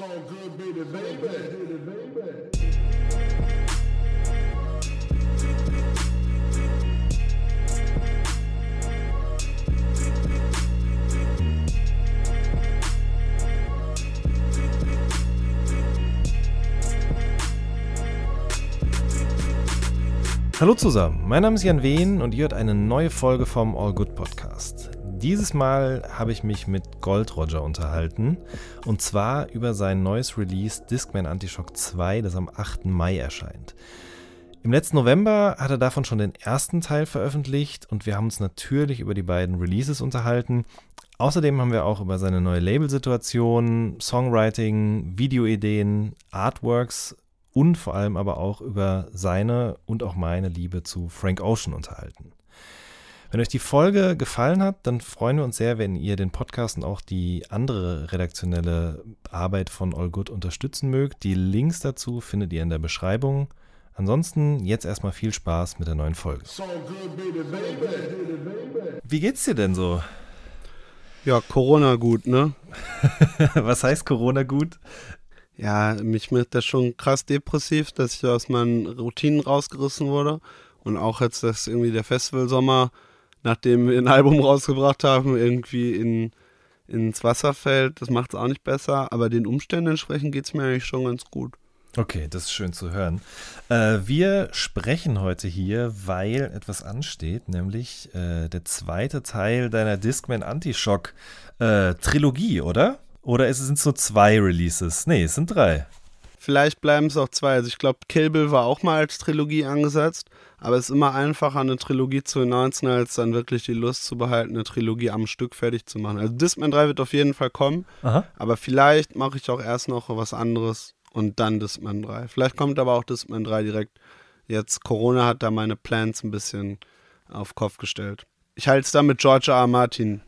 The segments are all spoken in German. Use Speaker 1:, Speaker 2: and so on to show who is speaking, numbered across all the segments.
Speaker 1: So good, baby, baby.
Speaker 2: Hallo zusammen, mein Name ist Jan Wehn und ihr hört eine neue Folge vom All Good Podcast. Dieses Mal habe ich mich mit Gold Roger unterhalten und zwar über sein neues Release Discman Antishock 2, das am 8. Mai erscheint. Im letzten November hat er davon schon den ersten Teil veröffentlicht und wir haben uns natürlich über die beiden Releases unterhalten. Außerdem haben wir auch über seine neue Labelsituation, Songwriting, Videoideen, Artworks und vor allem aber auch über seine und auch meine Liebe zu Frank Ocean unterhalten. Wenn euch die Folge gefallen hat, dann freuen wir uns sehr, wenn ihr den Podcast und auch die andere redaktionelle Arbeit von All Good unterstützen mögt. Die Links dazu findet ihr in der Beschreibung. Ansonsten jetzt erstmal viel Spaß mit der neuen Folge.
Speaker 1: So good, baby, baby.
Speaker 2: Wie geht's dir denn so?
Speaker 3: Ja, Corona gut, ne?
Speaker 2: Was heißt Corona gut?
Speaker 3: Ja, mich macht das schon krass depressiv, dass ich aus meinen Routinen rausgerissen wurde. Und auch jetzt, dass irgendwie der Festivalsommer, nachdem wir ein Album rausgebracht haben, irgendwie in, ins Wasser fällt. Das macht es auch nicht besser. Aber den Umständen entsprechend geht es mir eigentlich schon ganz gut.
Speaker 2: Okay, das ist schön zu hören. Äh, wir sprechen heute hier, weil etwas ansteht, nämlich äh, der zweite Teil deiner Discman Antishock äh, Trilogie, oder? Oder sind es nur zwei Releases? Nee, es sind drei.
Speaker 3: Vielleicht bleiben es auch zwei. Also ich glaube, Kill Bill war auch mal als Trilogie angesetzt, aber es ist immer einfacher, eine Trilogie zu announcen, als dann wirklich die Lust zu behalten, eine Trilogie am Stück fertig zu machen. Also Discman 3 wird auf jeden Fall kommen,
Speaker 2: Aha.
Speaker 3: aber vielleicht mache ich auch erst noch was anderes und dann Discman 3. Vielleicht kommt aber auch Discman 3 direkt. Jetzt Corona hat da meine Plans ein bisschen auf Kopf gestellt. Ich halte es da mit George R. R. Martin.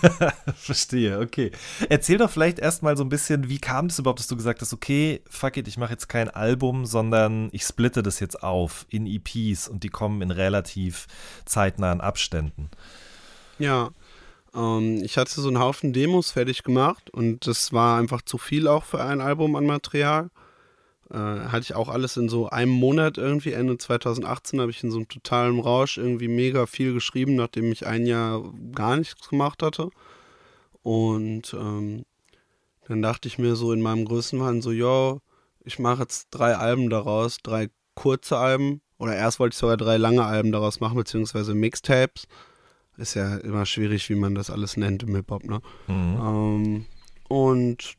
Speaker 2: Verstehe, okay. Erzähl doch vielleicht erstmal so ein bisschen, wie kam es überhaupt, dass du gesagt hast, okay, fuck it, ich mache jetzt kein Album, sondern ich splitte das jetzt auf in EPs und die kommen in relativ zeitnahen Abständen.
Speaker 3: Ja, ähm, ich hatte so einen Haufen Demos fertig gemacht und das war einfach zu viel auch für ein Album an Material. Äh, hatte ich auch alles in so einem Monat irgendwie. Ende 2018 habe ich in so einem totalen Rausch irgendwie mega viel geschrieben, nachdem ich ein Jahr gar nichts gemacht hatte. Und ähm, dann dachte ich mir so in meinem Größenwahn so, ja, ich mache jetzt drei Alben daraus, drei kurze Alben. Oder erst wollte ich sogar drei lange Alben daraus machen, beziehungsweise Mixtapes. Ist ja immer schwierig, wie man das alles nennt im Hip-Hop, ne?
Speaker 2: Mhm.
Speaker 3: Ähm, und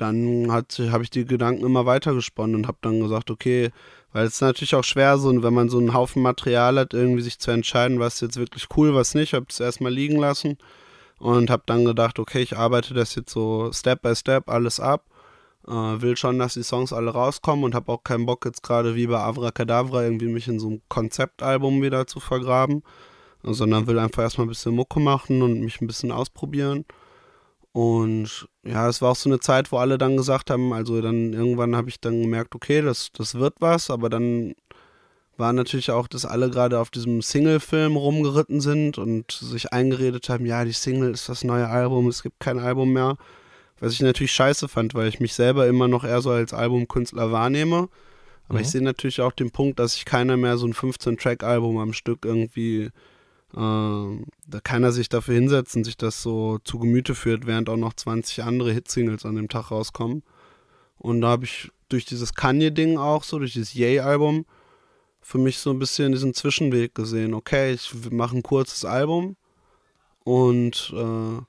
Speaker 3: dann habe ich die Gedanken immer weiter gesponnen und habe dann gesagt, okay, weil es ist natürlich auch schwer, so, wenn man so einen Haufen Material hat, irgendwie sich zu entscheiden, was ist jetzt wirklich cool, was nicht. Habe es erstmal liegen lassen und habe dann gedacht, okay, ich arbeite das jetzt so Step by Step alles ab. Äh, will schon, dass die Songs alle rauskommen und habe auch keinen Bock jetzt gerade wie bei Avracadabra irgendwie mich in so einem Konzeptalbum wieder zu vergraben, sondern will einfach erstmal ein bisschen Mucke machen und mich ein bisschen ausprobieren. Und ja, es war auch so eine Zeit, wo alle dann gesagt haben, also dann irgendwann habe ich dann gemerkt, okay, das, das wird was, aber dann war natürlich auch, dass alle gerade auf diesem Single-Film rumgeritten sind und sich eingeredet haben, ja, die Single ist das neue Album, es gibt kein Album mehr. Was ich natürlich scheiße fand, weil ich mich selber immer noch eher so als Albumkünstler wahrnehme. Aber
Speaker 2: Mhm.
Speaker 3: ich sehe natürlich auch den Punkt, dass sich keiner mehr so ein 15-Track-Album am Stück irgendwie da keiner sich dafür hinsetzt und sich das so zu Gemüte führt, während auch noch 20 andere Hitsingles an dem Tag rauskommen. Und da habe ich durch dieses Kanye-Ding auch so, durch dieses Yay-Album, für mich so ein bisschen diesen Zwischenweg gesehen. Okay, ich mache ein kurzes Album und äh,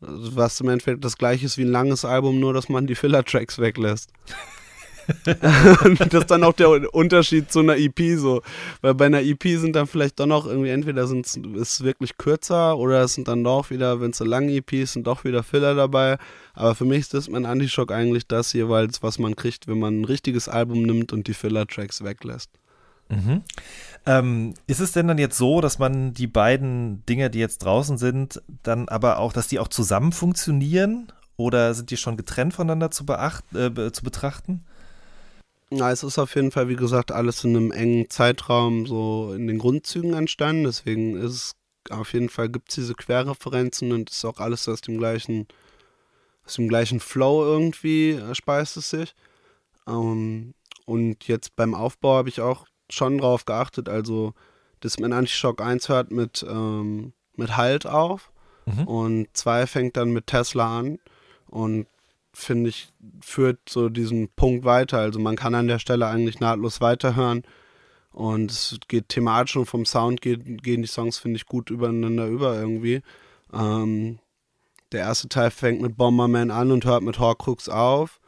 Speaker 3: was im Endeffekt das gleiche ist wie ein langes Album, nur dass man die Filler-Tracks weglässt. das ist dann auch der Unterschied zu einer EP so. Weil bei einer EP sind dann vielleicht doch noch irgendwie, entweder sind's, ist es wirklich kürzer oder es sind dann doch wieder, wenn es eine lange EP ist, sind doch wieder Filler dabei. Aber für mich ist das mein Antischock eigentlich das jeweils, was man kriegt, wenn man ein richtiges Album nimmt und die Filler-Tracks weglässt.
Speaker 2: Mhm. Ähm, ist es denn dann jetzt so, dass man die beiden Dinge, die jetzt draußen sind, dann aber auch, dass die auch zusammen funktionieren? Oder sind die schon getrennt voneinander zu, beacht, äh, zu betrachten?
Speaker 3: Ja, es ist auf jeden Fall, wie gesagt, alles in einem engen Zeitraum so in den Grundzügen entstanden. Deswegen ist es auf jeden Fall, gibt es diese Querreferenzen und ist auch alles aus dem gleichen aus dem gleichen Flow irgendwie äh, speist es sich. Ähm, und jetzt beim Aufbau habe ich auch schon drauf geachtet, also dass man Anti-Shock 1 hört mit, ähm, mit Halt auf mhm. und 2 fängt dann mit Tesla an und finde ich, führt so diesen Punkt weiter. Also man kann an der Stelle eigentlich nahtlos weiterhören und es geht thematisch und vom Sound geht, gehen die Songs, finde ich, gut übereinander über irgendwie. Ähm, der erste Teil fängt mit Bomberman an und hört mit Horcrux auf.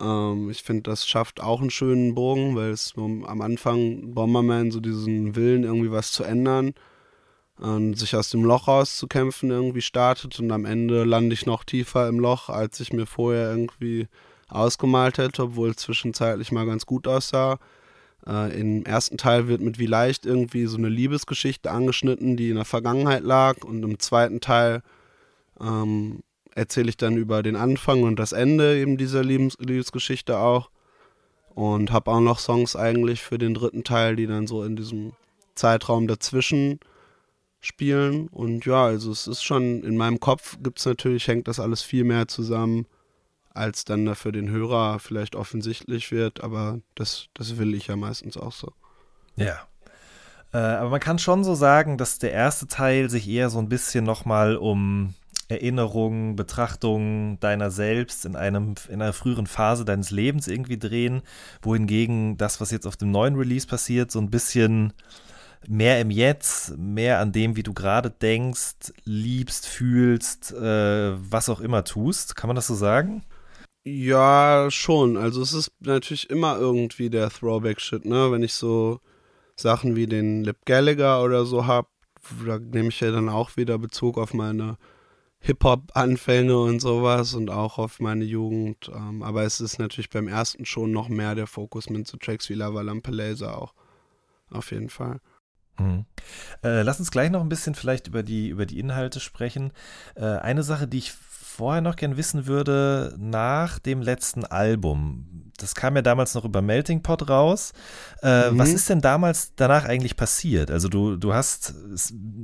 Speaker 3: Ähm, ich finde, das schafft auch einen schönen Bogen, weil es am Anfang Bomberman so diesen Willen, irgendwie was zu ändern und sich aus dem Loch rauszukämpfen irgendwie startet und am Ende lande ich noch tiefer im Loch, als ich mir vorher irgendwie ausgemalt hätte, obwohl es zwischenzeitlich mal ganz gut aussah. Äh, Im ersten Teil wird mit wie leicht irgendwie so eine Liebesgeschichte angeschnitten, die in der Vergangenheit lag und im zweiten Teil ähm, erzähle ich dann über den Anfang und das Ende eben dieser Liebes Liebesgeschichte auch. Und habe auch noch Songs eigentlich für den dritten Teil, die dann so in diesem Zeitraum dazwischen spielen. Und ja, also es ist schon, in meinem Kopf gibt es natürlich, hängt das alles viel mehr zusammen, als dann da für den Hörer vielleicht offensichtlich wird. Aber das, das will ich ja meistens auch so.
Speaker 2: Ja. Äh, aber man kann schon so sagen, dass der erste Teil sich eher so ein bisschen nochmal um Erinnerungen, Betrachtungen deiner selbst in, einem, in einer früheren Phase deines Lebens irgendwie drehen, wohingegen das, was jetzt auf dem neuen Release passiert, so ein bisschen mehr im Jetzt, mehr an dem, wie du gerade denkst, liebst, fühlst, äh, was auch immer tust. Kann man das so sagen?
Speaker 3: Ja, schon. Also es ist natürlich immer irgendwie der Throwback-Shit, ne? Wenn ich so Sachen wie den Lip Gallagher oder so habe, da nehme ich ja dann auch wieder Bezug auf meine Hip-Hop-Anfänge und sowas und auch auf meine Jugend. Ähm, aber es ist natürlich beim ersten schon noch mehr der Fokus mit so Tracks wie Lava Lampe Laser auch. Auf jeden Fall.
Speaker 2: Mhm. Äh, lass uns gleich noch ein bisschen vielleicht über die, über die Inhalte sprechen. Äh, eine Sache, die ich vorher noch gern wissen würde, nach dem letzten Album, das kam ja damals noch über Melting Pot raus. Äh, mhm. Was ist denn damals danach eigentlich passiert? Also du, du hast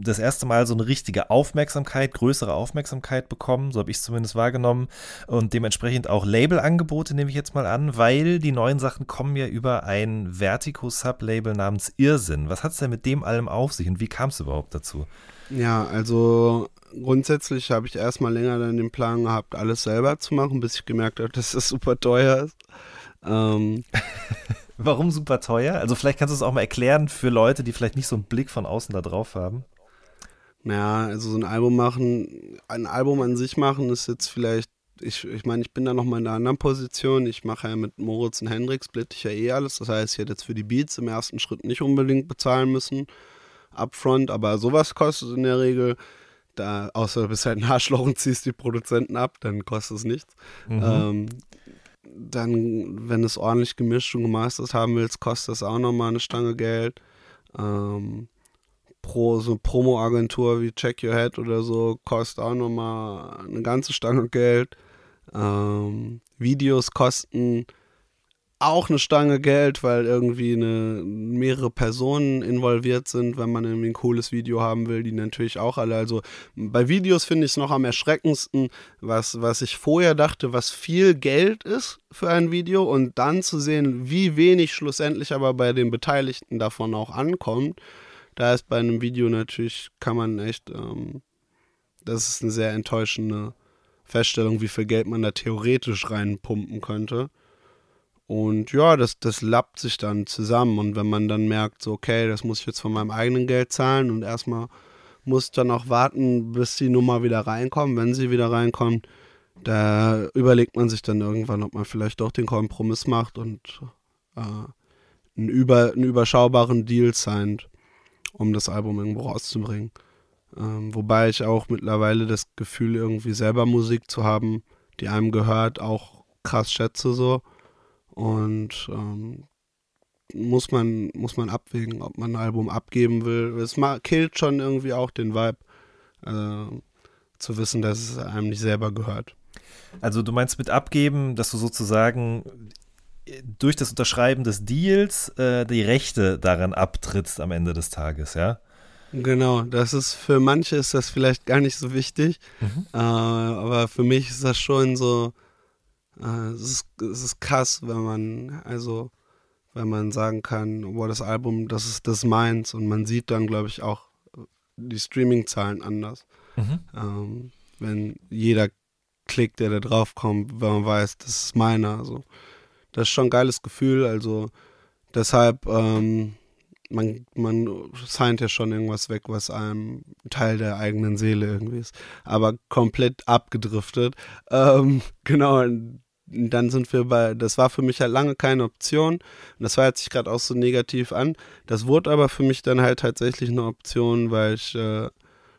Speaker 2: das erste Mal so eine richtige Aufmerksamkeit, größere Aufmerksamkeit bekommen, so habe ich es zumindest wahrgenommen. Und dementsprechend auch Labelangebote nehme ich jetzt mal an, weil die neuen Sachen kommen ja über ein Vertigo-Sublabel namens Irrsinn. Was hat es denn mit dem allem auf sich und wie kam es überhaupt dazu?
Speaker 3: Ja, also grundsätzlich habe ich erstmal länger dann den Plan gehabt, alles selber zu machen, bis ich gemerkt habe, dass das super teuer ist. Ähm,
Speaker 2: Warum super teuer? Also vielleicht kannst du es auch mal erklären für Leute, die vielleicht nicht so einen Blick von außen da drauf haben.
Speaker 3: Ja, also so ein Album machen, ein Album an sich machen ist jetzt vielleicht, ich, ich meine, ich bin da nochmal in einer anderen Position. Ich mache ja mit Moritz und Hendrik, split ich ja eh alles. Das heißt, ich hätte jetzt für die Beats im ersten Schritt nicht unbedingt bezahlen müssen, upfront, aber sowas kostet in der Regel, da, außer du bist halt ein Arschloch und ziehst die Produzenten ab, dann kostet es nichts. Mhm. Ähm, dann, wenn du es ordentlich gemischt und gemastert haben willst, kostet das auch nochmal eine Stange Geld. Ähm, pro so Promo-Agentur wie Check Your Head oder so kostet auch nochmal eine ganze Stange Geld. Ähm, Videos kosten auch eine Stange Geld, weil irgendwie eine, mehrere Personen involviert sind, wenn man irgendwie ein cooles Video haben will, die natürlich auch alle. Also bei Videos finde ich es noch am erschreckendsten, was, was ich vorher dachte, was viel Geld ist für ein Video und dann zu sehen, wie wenig schlussendlich aber bei den Beteiligten davon auch ankommt. Da ist bei einem Video natürlich, kann man echt, ähm, das ist eine sehr enttäuschende Feststellung, wie viel Geld man da theoretisch reinpumpen könnte. Und ja, das, das lappt sich dann zusammen. Und wenn man dann merkt, so, okay, das muss ich jetzt von meinem eigenen Geld zahlen und erstmal muss dann auch warten, bis die Nummer wieder reinkommt. Wenn sie wieder reinkommt, da überlegt man sich dann irgendwann, ob man vielleicht doch den Kompromiss macht und äh, einen, über, einen überschaubaren Deal signed, um das Album irgendwo rauszubringen. Ähm, wobei ich auch mittlerweile das Gefühl, irgendwie selber Musik zu haben, die einem gehört, auch krass schätze so. Und ähm, muss man, muss man abwägen, ob man ein Album abgeben will. Es killt schon irgendwie auch den Vibe, äh, zu wissen, dass es einem nicht selber gehört.
Speaker 2: Also du meinst mit abgeben, dass du sozusagen äh, durch das Unterschreiben des Deals äh, die Rechte daran abtrittst am Ende des Tages, ja?
Speaker 3: Genau, das ist für manche ist das vielleicht gar nicht so wichtig,
Speaker 2: Mhm.
Speaker 3: äh, aber für mich ist das schon so, äh, es, ist, es ist krass, wenn man, also, wenn man sagen kann, boah, das Album, das ist das meins und man sieht dann, glaube ich, auch die Streaming-Zahlen anders.
Speaker 2: Mhm.
Speaker 3: Ähm, wenn jeder Klick, der da drauf kommt, wenn man weiß, das ist meiner. Also, das ist schon ein geiles Gefühl. Also, deshalb, ähm, man, man signed ja schon irgendwas weg, was einem Teil der eigenen Seele irgendwie ist. Aber komplett abgedriftet. Ähm, genau, dann sind wir bei, das war für mich halt lange keine Option. Und das war jetzt sich gerade auch so negativ an. Das wurde aber für mich dann halt tatsächlich eine Option, weil ich äh,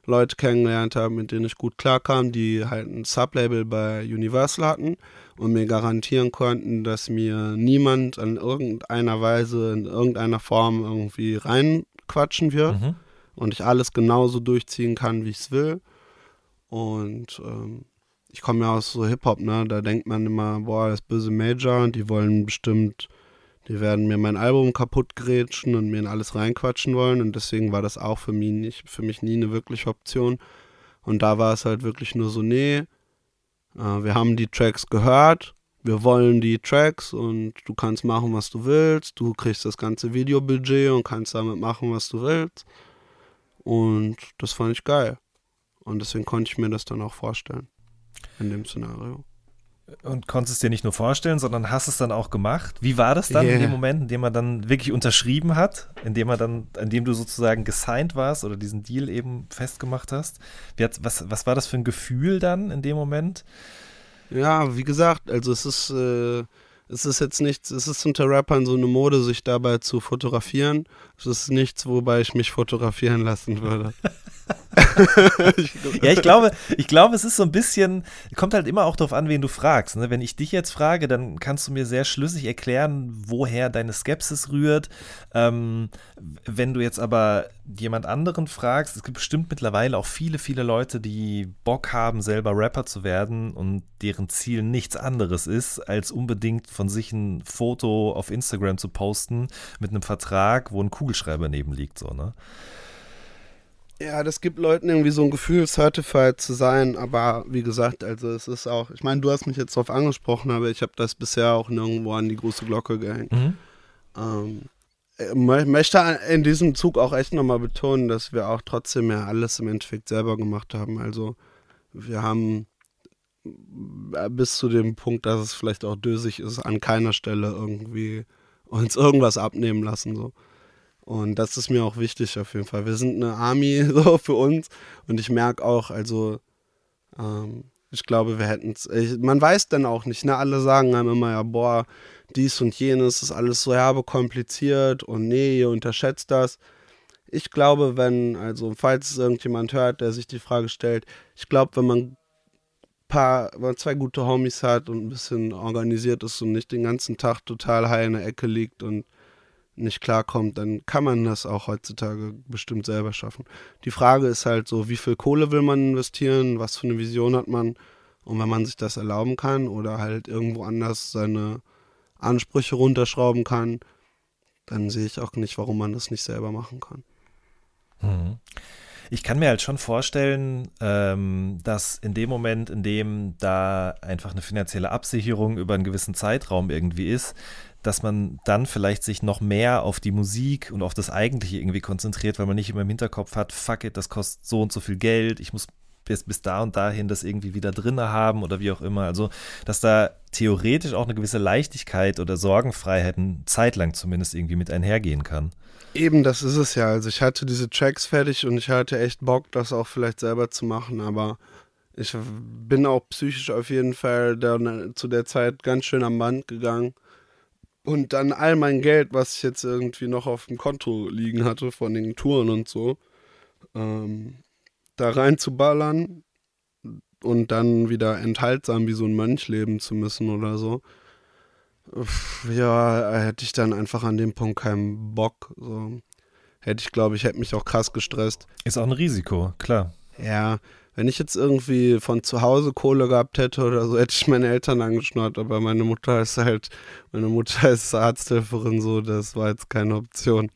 Speaker 3: Leute kennengelernt habe, mit denen ich gut klarkam, die halt ein Sublabel bei Universal hatten und mir garantieren konnten, dass mir niemand in irgendeiner Weise, in irgendeiner Form irgendwie reinquatschen wird
Speaker 2: Mhm.
Speaker 3: und ich alles genauso durchziehen kann, wie ich es will. Und ähm, ich komme ja aus so Hip-Hop, ne? Da denkt man immer, boah, das böse Major, die wollen bestimmt, die werden mir mein Album kaputt grätschen und mir in alles reinquatschen wollen. Und deswegen war das auch für mich nicht, für mich nie eine wirkliche Option. Und da war es halt wirklich nur so, nee, äh, wir haben die Tracks gehört, wir wollen die Tracks und du kannst machen, was du willst. Du kriegst das ganze Videobudget und kannst damit machen, was du willst. Und das fand ich geil. Und deswegen konnte ich mir das dann auch vorstellen. In dem Szenario.
Speaker 2: Und konntest es dir nicht nur vorstellen, sondern hast es dann auch gemacht. Wie war das dann in
Speaker 3: Yeah.
Speaker 2: dem Moment, in dem man dann wirklich unterschrieben hat, in dem man dann, in dem du sozusagen gesigned warst oder diesen Deal eben festgemacht hast? Was, was war das für ein Gefühl dann in dem Moment?
Speaker 3: Ja, wie gesagt, also es ist, äh, es ist jetzt nichts, es ist unter Rappern so eine Mode, sich dabei zu fotografieren. Es ist nichts, wobei ich mich fotografieren lassen würde.
Speaker 2: Ja, ich glaube, ich glaube, es ist so ein bisschen, kommt halt immer auch darauf an, wen du fragst. Ne? Wenn ich dich jetzt frage, dann kannst du mir sehr schlüssig erklären, woher deine Skepsis rührt. Ähm, wenn du jetzt aber jemand anderen fragst, es gibt bestimmt mittlerweile auch viele, viele Leute, die Bock haben, selber Rapper zu werden und deren Ziel nichts anderes ist, als unbedingt von sich ein Foto auf Instagram zu posten mit einem Vertrag, wo ein Kugelschreiber neben liegt, so, ne?
Speaker 3: Ja, das gibt Leuten irgendwie so ein Gefühl, certified zu sein, aber wie gesagt, also es ist auch, ich meine, du hast mich jetzt darauf angesprochen, aber ich habe das bisher auch nirgendwo an die große Glocke gehängt.
Speaker 2: Mhm.
Speaker 3: Ähm, ich mö- möchte in diesem Zug auch echt nochmal betonen, dass wir auch trotzdem ja alles im Endeffekt selber gemacht haben. Also wir haben äh, bis zu dem Punkt, dass es vielleicht auch dösig ist, an keiner Stelle irgendwie uns irgendwas abnehmen lassen. So. Und das ist mir auch wichtig auf jeden Fall. Wir sind eine Army so für uns und ich merke auch, also ähm, ich glaube, wir hätten es. Man weiß dann auch nicht, ne? Alle sagen einem immer, ja, boah, dies und jenes ist alles so herbe kompliziert und nee, ihr unterschätzt das. Ich glaube, wenn, also falls es irgendjemand hört, der sich die Frage stellt, ich glaube, wenn man paar, wenn man zwei gute Homies hat und ein bisschen organisiert ist und nicht den ganzen Tag total high in der Ecke liegt und nicht klarkommt, dann kann man das auch heutzutage bestimmt selber schaffen. Die Frage ist halt so, wie viel Kohle will man investieren, was für eine Vision hat man und wenn man sich das erlauben kann oder halt irgendwo anders seine Ansprüche runterschrauben kann, dann sehe ich auch nicht, warum man das nicht selber machen kann.
Speaker 2: Mhm. Ich kann mir halt schon vorstellen, ähm, dass in dem Moment, in dem da einfach eine finanzielle Absicherung über einen gewissen Zeitraum irgendwie ist, dass man dann vielleicht sich noch mehr auf die Musik und auf das Eigentliche irgendwie konzentriert, weil man nicht immer im Hinterkopf hat, fuck it, das kostet so und so viel Geld, ich muss bis, bis da und dahin das irgendwie wieder drinne haben oder wie auch immer. Also, dass da theoretisch auch eine gewisse Leichtigkeit oder Sorgenfreiheit eine Zeit lang zumindest irgendwie mit einhergehen kann.
Speaker 3: Eben, das ist es ja. Also ich hatte diese Tracks fertig und ich hatte echt Bock, das auch vielleicht selber zu machen, aber ich bin auch psychisch auf jeden Fall dann zu der Zeit ganz schön am Band gegangen. Und dann all mein Geld, was ich jetzt irgendwie noch auf dem Konto liegen hatte von den Touren und so, ähm, da reinzuballern und dann wieder enthaltsam wie so ein Mönch leben zu müssen oder so. Ja, hätte ich dann einfach an dem Punkt keinen Bock. So. Hätte ich, glaube ich, hätte mich auch krass gestresst.
Speaker 2: Ist auch ein Risiko, klar.
Speaker 3: Ja, wenn ich jetzt irgendwie von zu Hause Kohle gehabt hätte oder so, hätte ich meine Eltern angeschnurrt, aber meine Mutter ist halt, meine Mutter ist Arzthelferin, so, das war jetzt keine Option.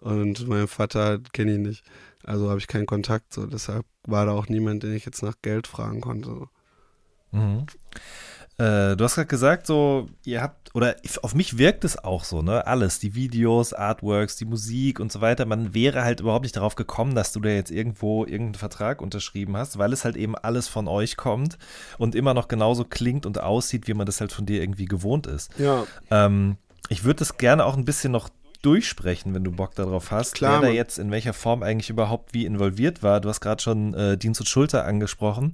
Speaker 3: Und mein Vater kenne ich nicht. Also habe ich keinen Kontakt, so deshalb war da auch niemand, den ich jetzt nach Geld fragen konnte.
Speaker 2: Mhm. Äh, du hast gerade gesagt, so, ihr habt, oder auf mich wirkt es auch so, ne? Alles, die Videos, Artworks, die Musik und so weiter. Man wäre halt überhaupt nicht darauf gekommen, dass du da jetzt irgendwo irgendeinen Vertrag unterschrieben hast, weil es halt eben alles von euch kommt und immer noch genauso klingt und aussieht, wie man das halt von dir irgendwie gewohnt ist.
Speaker 3: Ja.
Speaker 2: Ähm, ich würde das gerne auch ein bisschen noch durchsprechen, wenn du Bock darauf hast,
Speaker 3: Klar,
Speaker 2: wer da jetzt in welcher Form eigentlich überhaupt wie involviert war. Du hast gerade schon äh, Dienst und Schulter angesprochen,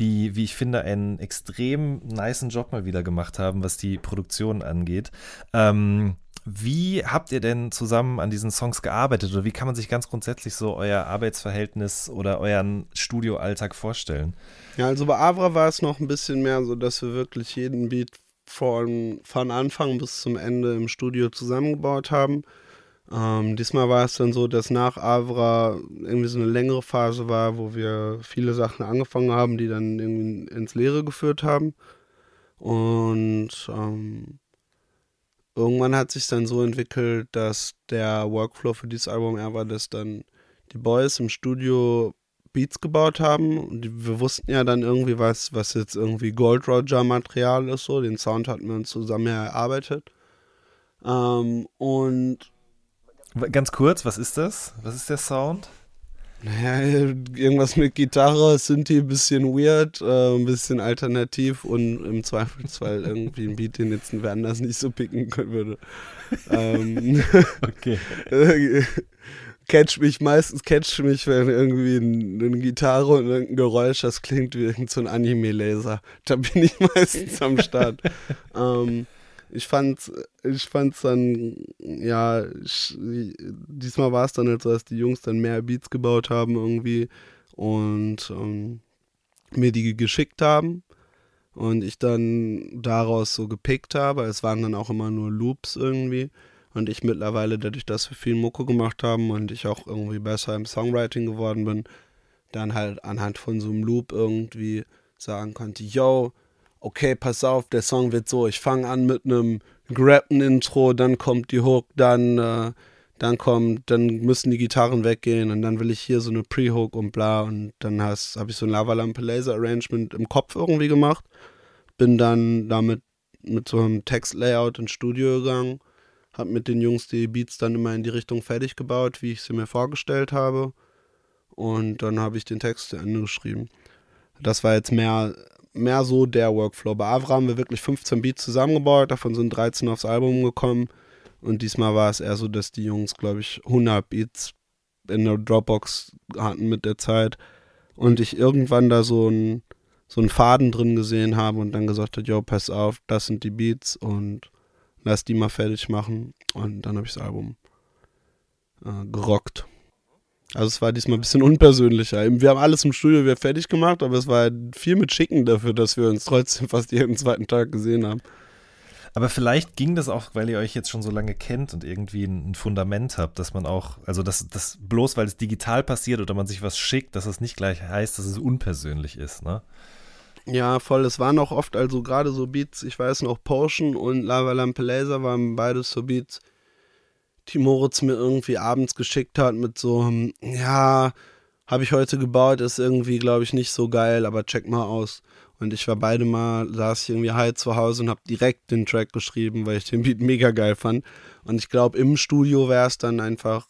Speaker 2: die, wie ich finde, einen extrem niceen Job mal wieder gemacht haben, was die Produktion angeht. Ähm, wie habt ihr denn zusammen an diesen Songs gearbeitet oder wie kann man sich ganz grundsätzlich so euer Arbeitsverhältnis oder euren Studioalltag vorstellen?
Speaker 3: Ja, also bei Avra war es noch ein bisschen mehr so, dass wir wirklich jeden Beat von, von Anfang bis zum Ende im Studio zusammengebaut haben. Ähm, diesmal war es dann so, dass nach Avra irgendwie so eine längere Phase war, wo wir viele Sachen angefangen haben, die dann irgendwie ins Leere geführt haben. Und ähm, irgendwann hat sich dann so entwickelt, dass der Workflow für dieses Album eher war, dass dann die Boys im Studio Beats gebaut haben. Und wir wussten ja dann irgendwie, was, was jetzt irgendwie Gold Roger Material ist. So. Den Sound hatten wir uns zusammen erarbeitet. Ähm, und
Speaker 2: Ganz kurz, was ist das? Was ist der Sound?
Speaker 3: naja, irgendwas mit Gitarre, Synthi, ein bisschen weird, äh, ein bisschen alternativ und im Zweifelsfall irgendwie ein Beat, den jetzt ein Wenders nicht so picken können würde. ähm,
Speaker 2: Okay.
Speaker 3: Catch mich, meistens catch mich, wenn irgendwie ein, eine Gitarre und ein Geräusch, das klingt wie irgend so ein Anime-Laser. Da bin ich meistens am Start. ähm, ich fand's, ich fand's dann, ja, ich, diesmal war es dann halt so, dass die Jungs dann mehr Beats gebaut haben irgendwie und ähm, mir die geschickt haben und ich dann daraus so gepickt habe. Es waren dann auch immer nur Loops irgendwie. Und ich mittlerweile, dadurch, dass wir viel Mucke gemacht haben und ich auch irgendwie besser im Songwriting geworden bin, dann halt anhand von so einem Loop irgendwie sagen konnte, yo, okay, pass auf, der Song wird so, ich fange an mit einem gerappten Intro, dann kommt die Hook, dann, äh, dann kommt, dann müssen die Gitarren weggehen und dann will ich hier so eine Pre-Hook und bla und dann habe ich so ein Lavalampe Laser Arrangement im Kopf irgendwie gemacht, bin dann damit mit so einem Textlayout ins Studio gegangen habe mit den Jungs die Beats dann immer in die Richtung fertig gebaut, wie ich sie mir vorgestellt habe. Und dann habe ich den Text zu Ende geschrieben. Das war jetzt mehr, mehr so der Workflow. Bei Avra haben wir wirklich 15 Beats zusammengebaut, davon sind 13 aufs Album gekommen. Und diesmal war es eher so, dass die Jungs, glaube ich, 100 Beats in der Dropbox hatten mit der Zeit. Und ich irgendwann da so einen so Faden drin gesehen habe und dann gesagt hat, yo, pass auf, das sind die Beats und lass die mal fertig machen. Und dann habe ich das Album äh, gerockt. Also es war diesmal ein bisschen unpersönlicher. Wir haben alles im Studio wieder fertig gemacht, aber es war halt viel mit Schicken dafür, dass wir uns trotzdem fast jeden zweiten Tag gesehen haben.
Speaker 2: Aber vielleicht ging das auch, weil ihr euch jetzt schon so lange kennt und irgendwie ein, Fundament habt, dass man auch, also dass das bloß weil es digital passiert oder man sich was schickt, dass es nicht gleich heißt, dass es unpersönlich ist, ne?
Speaker 3: Ja, voll. Es waren auch oft also gerade so Beats, ich weiß noch, Potion und Lava Lampe Laser waren beides so Beats, die Moritz mir irgendwie abends geschickt hat mit so, einem, ja, habe ich heute gebaut, ist irgendwie, glaube ich, nicht so geil, aber check mal aus. Und ich war beide mal, saß ich irgendwie halt zu Hause und habe direkt den Track geschrieben, weil ich den Beat mega geil fand. Und ich glaube, im Studio wäre es dann einfach,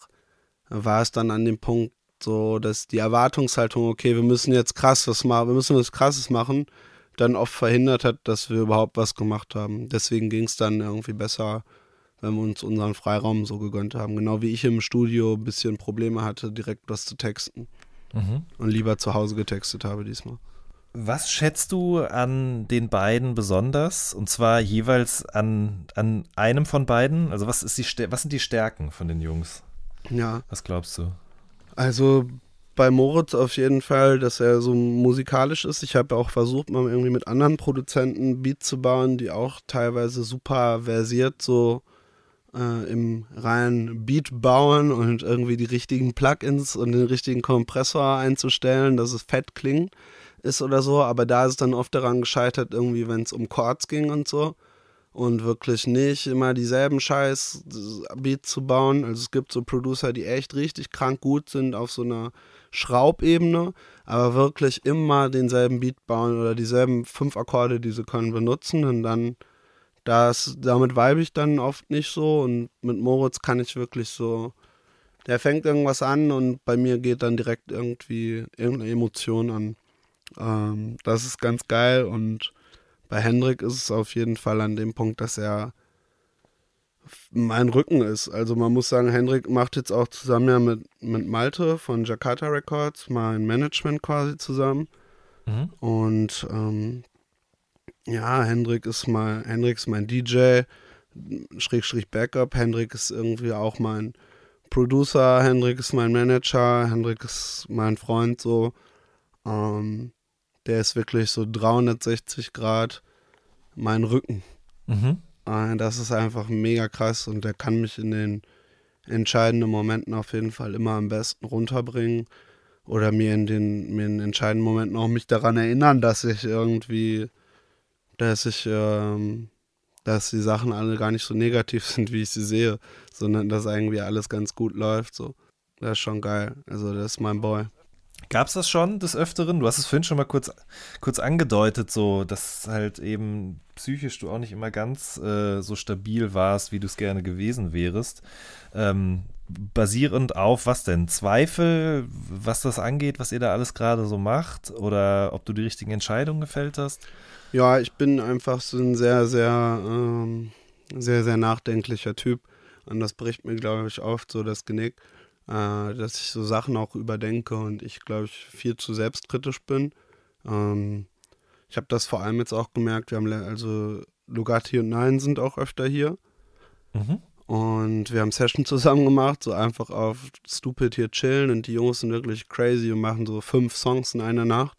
Speaker 3: war es dann an dem Punkt so, dass die Erwartungshaltung, okay, wir müssen jetzt krass was machen, wir müssen was krasses machen, dann oft verhindert hat, dass wir überhaupt was gemacht haben. Deswegen ging es dann irgendwie besser, wenn wir uns unseren Freiraum so gegönnt haben. Genau wie ich im Studio ein bisschen Probleme hatte, direkt was zu texten.
Speaker 2: Mhm.
Speaker 3: Und lieber zu Hause getextet habe diesmal.
Speaker 2: Was schätzt du an den beiden besonders? Und zwar jeweils an, an einem von beiden? Also was, ist die, was sind die Stärken von den Jungs?
Speaker 3: Ja,
Speaker 2: Was glaubst du?
Speaker 3: Also bei Moritz auf jeden Fall, dass er so musikalisch ist. Ich habe auch versucht, mal irgendwie mit anderen Produzenten Beats zu bauen, die auch teilweise super versiert so äh, im reinen Beat bauen und irgendwie die richtigen Plugins und den richtigen Kompressor einzustellen, dass es fett klingt ist oder so. Aber da ist es dann oft daran gescheitert, irgendwie, wenn es um Chords ging und so. Und wirklich nicht immer dieselben scheiß Beats zu bauen. Also es gibt so Producer, die echt richtig krank gut sind auf so einer Schraubebene, aber wirklich immer denselben Beat bauen oder dieselben fünf Akkorde, die sie können, benutzen und dann das, damit vibe ich dann oft nicht so und mit Moritz kann ich wirklich so, der fängt irgendwas an und bei mir geht dann direkt irgendwie irgendeine Emotion an. Ähm, das ist ganz geil und bei Hendrik ist es auf jeden Fall an dem Punkt, dass er mein Rücken ist. Also man muss sagen, Hendrik macht jetzt auch zusammen ja mit, mit Malte von Jakarta Records mein Management quasi zusammen. Mhm. Und ähm, ja, Hendrik ist mein, Hendrik ist mein DJ, Schrägstrich Backup. Hendrik ist irgendwie auch mein Producer, Hendrik ist mein Manager, Hendrik ist mein Freund so. Ähm, der ist wirklich so 360 Grad mein Rücken. Mhm. Äh, das ist einfach mega krass und der kann mich in den entscheidenden Momenten auf jeden Fall immer am besten runterbringen oder mir in den, mir in entscheidenden Momenten auch mich daran erinnern, dass ich irgendwie, dass ich, ähm, dass die Sachen alle gar nicht so negativ sind, wie ich sie sehe, sondern dass irgendwie alles ganz gut läuft. So, das ist schon geil. Also das ist mein Boy.
Speaker 2: Gab es das schon des Öfteren? Du hast es vorhin schon mal kurz, kurz angedeutet, so dass halt eben psychisch du auch nicht immer ganz äh, so stabil warst, wie du es gerne gewesen wärst. Ähm, basierend auf was denn? Zweifel, was das angeht, was ihr da alles gerade so macht? Oder ob du die richtigen Entscheidungen gefällt hast?
Speaker 3: Ja, ich bin einfach so ein sehr, sehr, ähm, sehr, sehr nachdenklicher Typ. Und das bricht mir, glaube ich, oft so das Genick äh, dass ich so Sachen auch überdenke und ich, glaube ich, viel zu selbstkritisch bin. Ähm, ich habe das vor allem jetzt auch gemerkt, wir haben also Lugatti und Nein sind auch öfter hier. Mhm. Und wir haben Session zusammen gemacht, so einfach auf Stupid hier chillen und die Jungs sind wirklich crazy und machen so fünf Songs in einer Nacht.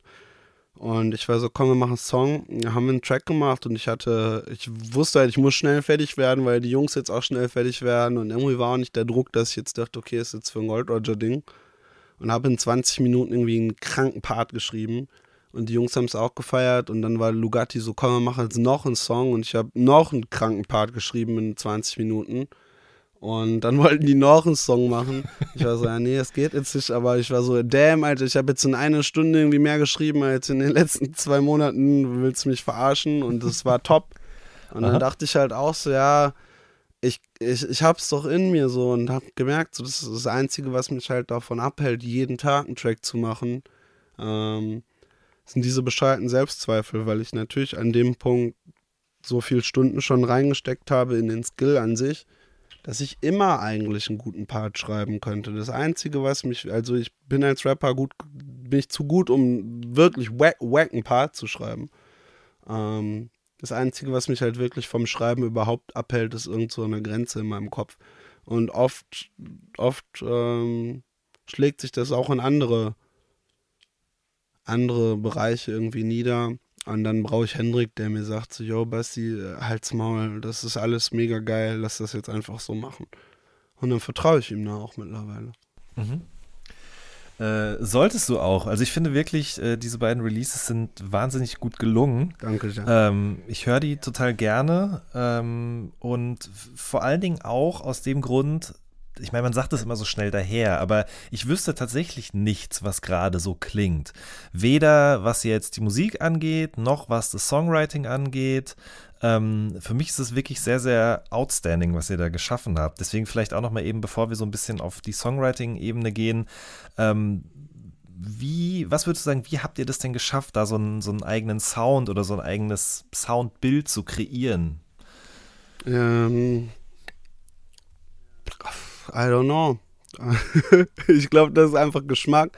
Speaker 3: Und ich war so, komm, wir machen einen Song. Wir haben einen Track gemacht und ich hatte, ich wusste halt, ich muss schnell fertig werden, weil die Jungs jetzt auch schnell fertig werden. Und irgendwie war auch nicht der Druck, dass ich jetzt dachte, okay, ist jetzt für ein Gold Roger-Ding. Und habe in 20 Minuten irgendwie einen kranken Part geschrieben. Und die Jungs haben es auch gefeiert. Und dann war Lugatti so, komm, wir machen jetzt noch einen Song. Und ich habe noch einen kranken Part geschrieben in 20 Minuten. Und dann wollten die noch einen Song machen. Ich war so, ja, nee, es geht jetzt nicht. Aber ich war so, damn, Alter, ich habe jetzt in einer Stunde irgendwie mehr geschrieben als in den letzten zwei Monaten. Willst du mich verarschen? Und das war top. Und dann Aha. dachte ich halt auch so, ja, ich, ich, ich hab's doch in mir so und hab gemerkt, so, das ist das Einzige, was mich halt davon abhält, jeden Tag einen Track zu machen. Ähm, sind diese bescheuerten Selbstzweifel, weil ich natürlich an dem Punkt so viele Stunden schon reingesteckt habe in den Skill an sich dass ich immer eigentlich einen guten Part schreiben könnte. Das Einzige, was mich, also ich bin als Rapper gut, bin ich zu gut, um wirklich wack, wacken Part zu schreiben. Ähm, das Einzige, was mich halt wirklich vom Schreiben überhaupt abhält, ist irgend so eine Grenze in meinem Kopf. Und oft, oft ähm, schlägt sich das auch in andere, andere Bereiche irgendwie nieder. Und dann brauche ich Hendrik, der mir sagt so, yo, Basti, halt's Maul, das ist alles mega geil, lass das jetzt einfach so machen. Und dann vertraue ich ihm da auch mittlerweile.
Speaker 2: Mhm. Äh, solltest du auch. Also ich finde wirklich, äh, diese beiden Releases sind wahnsinnig gut gelungen.
Speaker 3: Danke sehr.
Speaker 2: Ähm, ich höre die total gerne ähm, und vor allen Dingen auch aus dem Grund, ich meine, man sagt das immer so schnell daher, aber ich wüsste tatsächlich nichts, was gerade so klingt. Weder was jetzt die Musik angeht, noch was das Songwriting angeht. Ähm, für mich ist es wirklich sehr, sehr outstanding, was ihr da geschaffen habt. Deswegen vielleicht auch noch mal eben, bevor wir so ein bisschen auf die Songwriting-Ebene gehen, ähm, wie, was würdest du sagen, wie habt ihr das denn geschafft, da so einen, so einen eigenen Sound oder so ein eigenes Soundbild zu kreieren?
Speaker 3: Ähm, I don't know. ich glaube, das ist einfach Geschmack.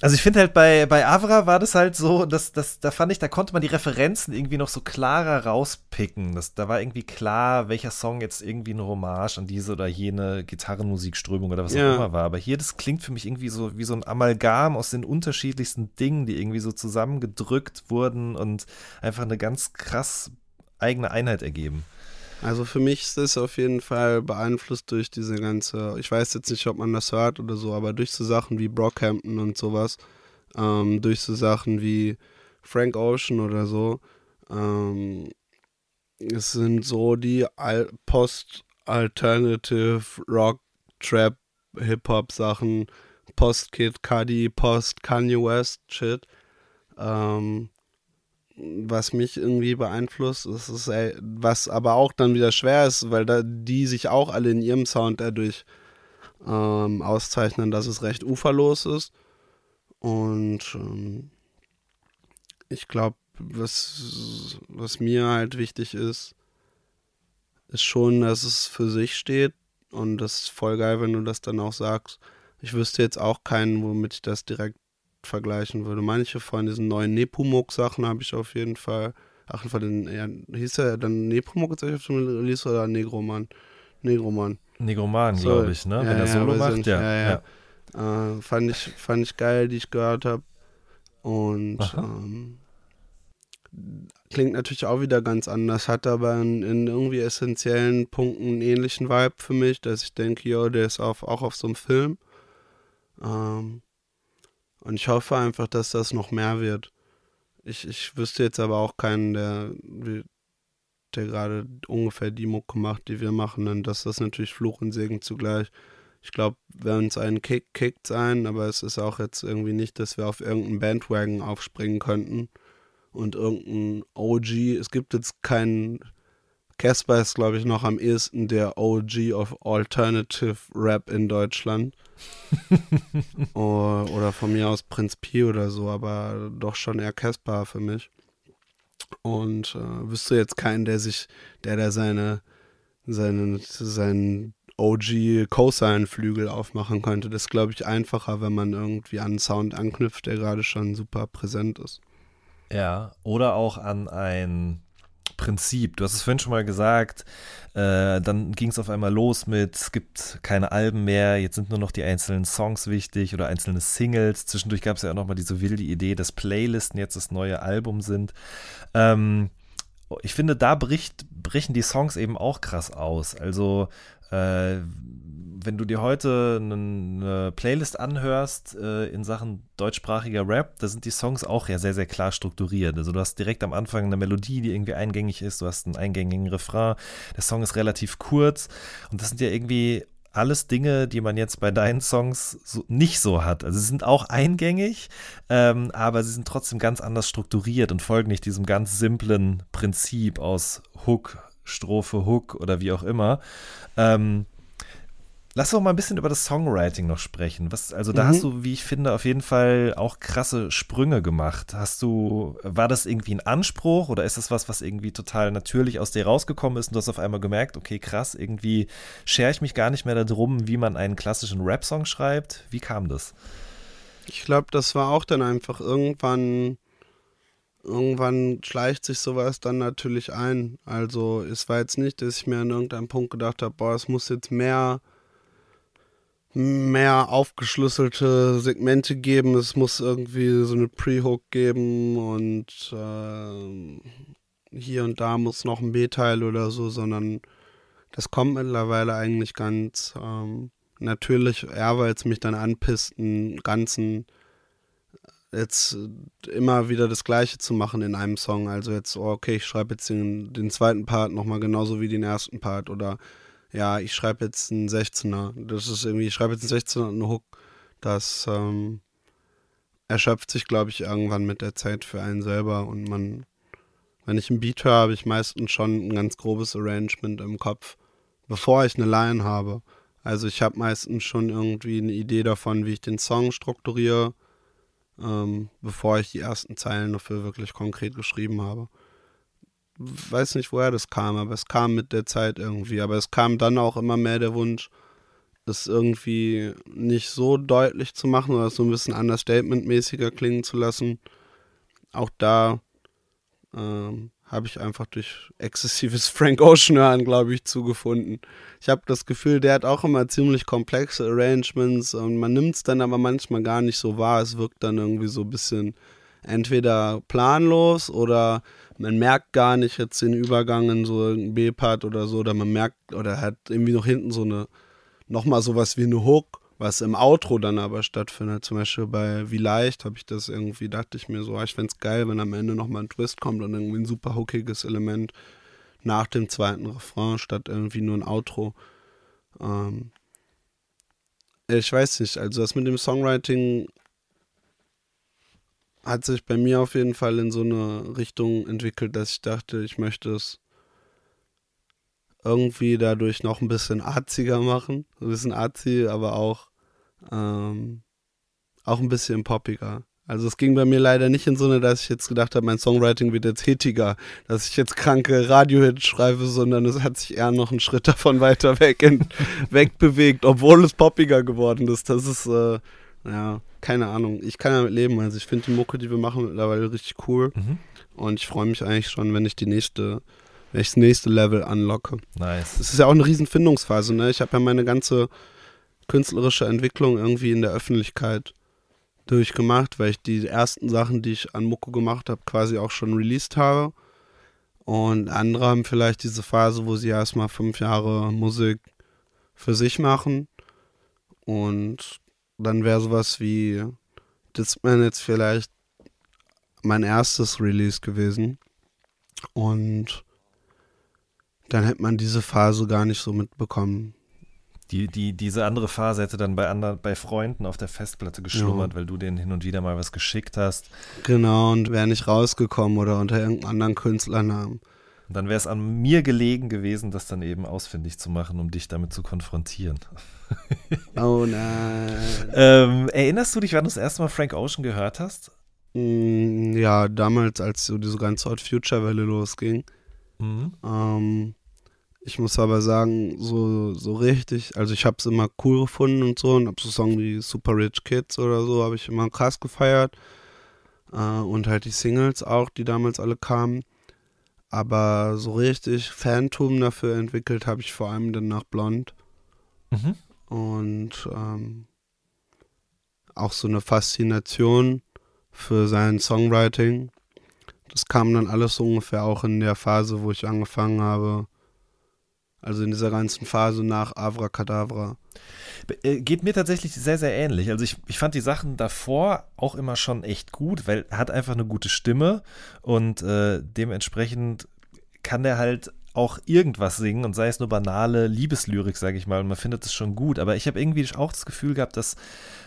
Speaker 2: Also ich finde halt bei, bei Avra war das halt so, dass, dass, da fand ich, da konnte man die Referenzen irgendwie noch so klarer rauspicken. Das, da war irgendwie klar, welcher Song jetzt irgendwie eine Hommage an diese oder jene Gitarrenmusikströmung oder was ja. auch immer war. Aber hier, das klingt für mich irgendwie so wie so ein Amalgam aus den unterschiedlichsten Dingen, die irgendwie so zusammengedrückt wurden und einfach eine ganz krass eigene Einheit ergeben.
Speaker 3: Also für mich ist es auf jeden Fall beeinflusst durch diese ganze, ich weiß jetzt nicht, ob man das hört oder so, aber durch so Sachen wie Brockhampton und sowas, ähm, durch so Sachen wie Frank Ocean oder so, ähm, es sind so die Al Post-Alternative Rock, Trap, Hip-Hop-Sachen, Post-Kid Cudi, Post-Kanye West Shit. Ähm, was mich irgendwie beeinflusst, ist, ist was aber auch dann wieder schwer ist, weil da die sich auch alle in ihrem Sound dadurch ähm, auszeichnen, dass es recht uferlos ist. Und ähm, ich glaube, was, was mir halt wichtig ist, ist schon, dass es für sich steht. Und das ist voll geil, wenn du das dann auch sagst. Ich wüsste jetzt auch keinen, womit ich das direkt vergleichen würde. Manche von diesen neuen Nepomuk-Sachen habe ich auf jeden Fall. Ach, von den, ja, hieß er dann Nepomuk jetzt auf dem Release oder Negroman? Negroman.
Speaker 2: Negroman, so, glaube ich, ne? Ja, Wenn er Solo macht,
Speaker 3: nicht, ja. ja, ja. Äh, fand, ich, fand ich geil, die ich gehört habe. Und ähm, klingt natürlich auch wieder ganz anders, hat aber in, in, irgendwie essentiellen Punkten einen ähnlichen Vibe für mich, dass ich denke, jo, der ist auf, auch auf so einem Film. Ähm, und ich hoffe einfach, dass das noch mehr wird. Ich, ich wüsste jetzt aber auch keinen, der, der gerade ungefähr die Mucke macht, die wir machen. Und das ist natürlich Fluch und Segen zugleich. Ich glaube, wenn uns einen Kick kickt sein, aber es ist auch jetzt irgendwie nicht, dass wir auf irgendeinen Bandwagon aufspringen könnten und irgendein OG. Es gibt jetzt keinen. Casper ist, glaube ich, noch am ehesten der OG of Alternative Rap in Deutschland. oder von mir aus Prinz Pi oder so, aber doch schon eher Casper für mich. Und äh, wüsste jetzt keinen, der sich, der da seine, seine, seinen OG Cosine-Flügel aufmachen könnte. Das ist, glaube ich, einfacher, wenn man irgendwie an einen Sound anknüpft, der gerade schon super präsent ist.
Speaker 2: Ja, oder auch an ein Prinzip. Du hast es vorhin schon mal gesagt, äh, dann ging es auf einmal los mit, es gibt keine Alben mehr, jetzt sind nur noch die einzelnen Songs wichtig oder einzelne Singles. Zwischendurch gab es ja auch nochmal diese wilde Idee, dass Playlisten jetzt das neue Album sind. Ähm, ich finde, da bricht, brechen die Songs eben auch krass aus. Also äh, wenn du dir heute eine Playlist anhörst äh, in Sachen deutschsprachiger Rap, da sind die Songs auch ja sehr, sehr klar strukturiert. Also du hast direkt am Anfang eine Melodie, die irgendwie eingängig ist, du hast einen eingängigen Refrain, der Song ist relativ kurz und das sind ja irgendwie alles Dinge, die man jetzt bei deinen Songs so, nicht so hat. Also sie sind auch eingängig, ähm, aber sie sind trotzdem ganz anders strukturiert und folgen nicht diesem ganz simplen Prinzip aus Hook, Strophe, Hook oder wie auch immer. Ähm, Lass doch mal ein bisschen über das Songwriting noch sprechen. Was, also da mhm. hast du, wie ich finde, auf jeden Fall auch krasse Sprünge gemacht. Hast du, war das irgendwie ein Anspruch oder ist das was, was irgendwie total natürlich aus dir rausgekommen ist und du hast auf einmal gemerkt, okay, krass, irgendwie schere ich mich gar nicht mehr darum, wie man einen klassischen Rap-Song schreibt? Wie kam das?
Speaker 3: Ich glaube, das war auch dann einfach irgendwann, irgendwann schleicht sich sowas dann natürlich ein. Also es war jetzt nicht, dass ich mir an irgendeinem Punkt gedacht habe, boah, es muss jetzt mehr mehr aufgeschlüsselte Segmente geben. Es muss irgendwie so eine Pre-Hook geben und äh, hier und da muss noch ein B-Teil oder so, sondern das kommt mittlerweile eigentlich ganz ähm, natürlich, eher weil es mich dann anpisst, einen ganzen jetzt immer wieder das Gleiche zu machen in einem Song. Also jetzt, oh, okay, ich schreibe jetzt den, den zweiten Part nochmal genauso wie den ersten Part oder ja, ich schreibe jetzt einen 16er. Das ist irgendwie, ich schreibe jetzt einen 16er und einen Hook. Das ähm, erschöpft sich, glaube ich, irgendwann mit der Zeit für einen selber. Und man, wenn ich einen Beat höre, habe ich meistens schon ein ganz grobes Arrangement im Kopf, bevor ich eine Line habe. Also ich habe meistens schon irgendwie eine Idee davon, wie ich den Song strukturiere, ähm, bevor ich die ersten Zeilen dafür wirklich konkret geschrieben habe weiß nicht, woher das kam, aber es kam mit der Zeit irgendwie. Aber es kam dann auch immer mehr der Wunsch, es irgendwie nicht so deutlich zu machen oder so ein bisschen understatement-mäßiger klingen zu lassen. Auch da ähm, habe ich einfach durch exzessives Frank Ocean hören, glaube ich, zugefunden. Ich habe das Gefühl, der hat auch immer ziemlich komplexe Arrangements und man nimmt es dann aber manchmal gar nicht so wahr. Es wirkt dann irgendwie so ein bisschen entweder planlos oder man merkt gar nicht jetzt den Übergang in so ein B-Part oder so, oder man merkt, oder hat irgendwie noch hinten so eine, nochmal sowas wie eine Hook, was im Outro dann aber stattfindet. Zum Beispiel bei Wie leicht habe ich das irgendwie, dachte ich mir so, ah, ich fände es geil, wenn am Ende nochmal ein Twist kommt und irgendwie ein super hookiges Element nach dem zweiten Refrain statt irgendwie nur ein Outro. Ähm, ich weiß nicht, also das mit dem Songwriting hat sich bei mir auf jeden Fall in so eine Richtung entwickelt, dass ich dachte, ich möchte es irgendwie dadurch noch ein bisschen arziger machen. Ein bisschen arzi, aber auch, ähm, auch ein bisschen poppiger. Also es ging bei mir leider nicht in so eine, dass ich jetzt gedacht habe, mein Songwriting wird jetzt hitiger, dass ich jetzt kranke Radiohits schreibe, sondern es hat sich eher noch einen Schritt davon weiter weg in, wegbewegt, obwohl es poppiger geworden ist. Das ist, äh, ja, keine Ahnung. Ich kann damit leben. Also ich finde die Mucke, die wir machen, mittlerweile richtig cool.
Speaker 2: Mhm.
Speaker 3: Und ich freue mich eigentlich schon, wenn ich die nächste, wenn ich das nächste Level anlocke.
Speaker 2: Nice.
Speaker 3: Es ist ja auch eine riesen Findungsphase, ne? Ich habe ja meine ganze künstlerische Entwicklung irgendwie in der Öffentlichkeit durchgemacht, weil ich die ersten Sachen, die ich an Mucke gemacht habe, quasi auch schon released habe. Und andere haben vielleicht diese Phase, wo sie erstmal fünf Jahre Musik für sich machen. Und dann wäre sowas wie Discman jetzt vielleicht mein erstes Release gewesen. Und dann hätte man diese Phase gar nicht so mitbekommen.
Speaker 2: Die, die, diese andere Phase hätte dann bei, anderen, bei Freunden auf der Festplatte geschlummert, weil du denen hin und wieder mal was geschickt hast.
Speaker 3: Genau, und wäre nicht rausgekommen oder unter irgendeinem anderen Künstlernamen.
Speaker 2: Und dann wäre es an mir gelegen gewesen, das dann eben ausfindig zu machen, um dich damit zu konfrontieren.
Speaker 3: Oh nein.
Speaker 2: ähm, erinnerst du dich, wann du das erste Mal Frank Ocean gehört hast?
Speaker 3: Mm, Ja, damals, als so diese ganze Hot Future Welle losging.
Speaker 2: Mhm.
Speaker 3: Ähm, ich muss aber sagen, so, so richtig, also ich habe es immer cool gefunden und so und habe so Songs wie Super Rich Kids oder so, habe ich immer krass gefeiert. Äh, und halt die Singles auch, die damals alle kamen. Aber so richtig Phantom dafür entwickelt habe ich vor allem dann nach Blond.
Speaker 2: Mhm.
Speaker 3: Und ähm, auch so eine Faszination für sein Songwriting. Das kam dann alles so ungefähr auch in der Phase, wo ich angefangen habe. Also in dieser ganzen Phase nach Avracadabra.
Speaker 2: Äh, Geht mir tatsächlich sehr, sehr ähnlich. Also ich, ich fand die Sachen davor auch immer schon echt gut, weil er hat einfach eine gute Stimme und äh, dementsprechend kann der halt auch irgendwas singen und sei es nur banale Liebeslyrik, sage ich mal, und man findet es schon gut. Aber ich habe irgendwie auch das Gefühl gehabt, dass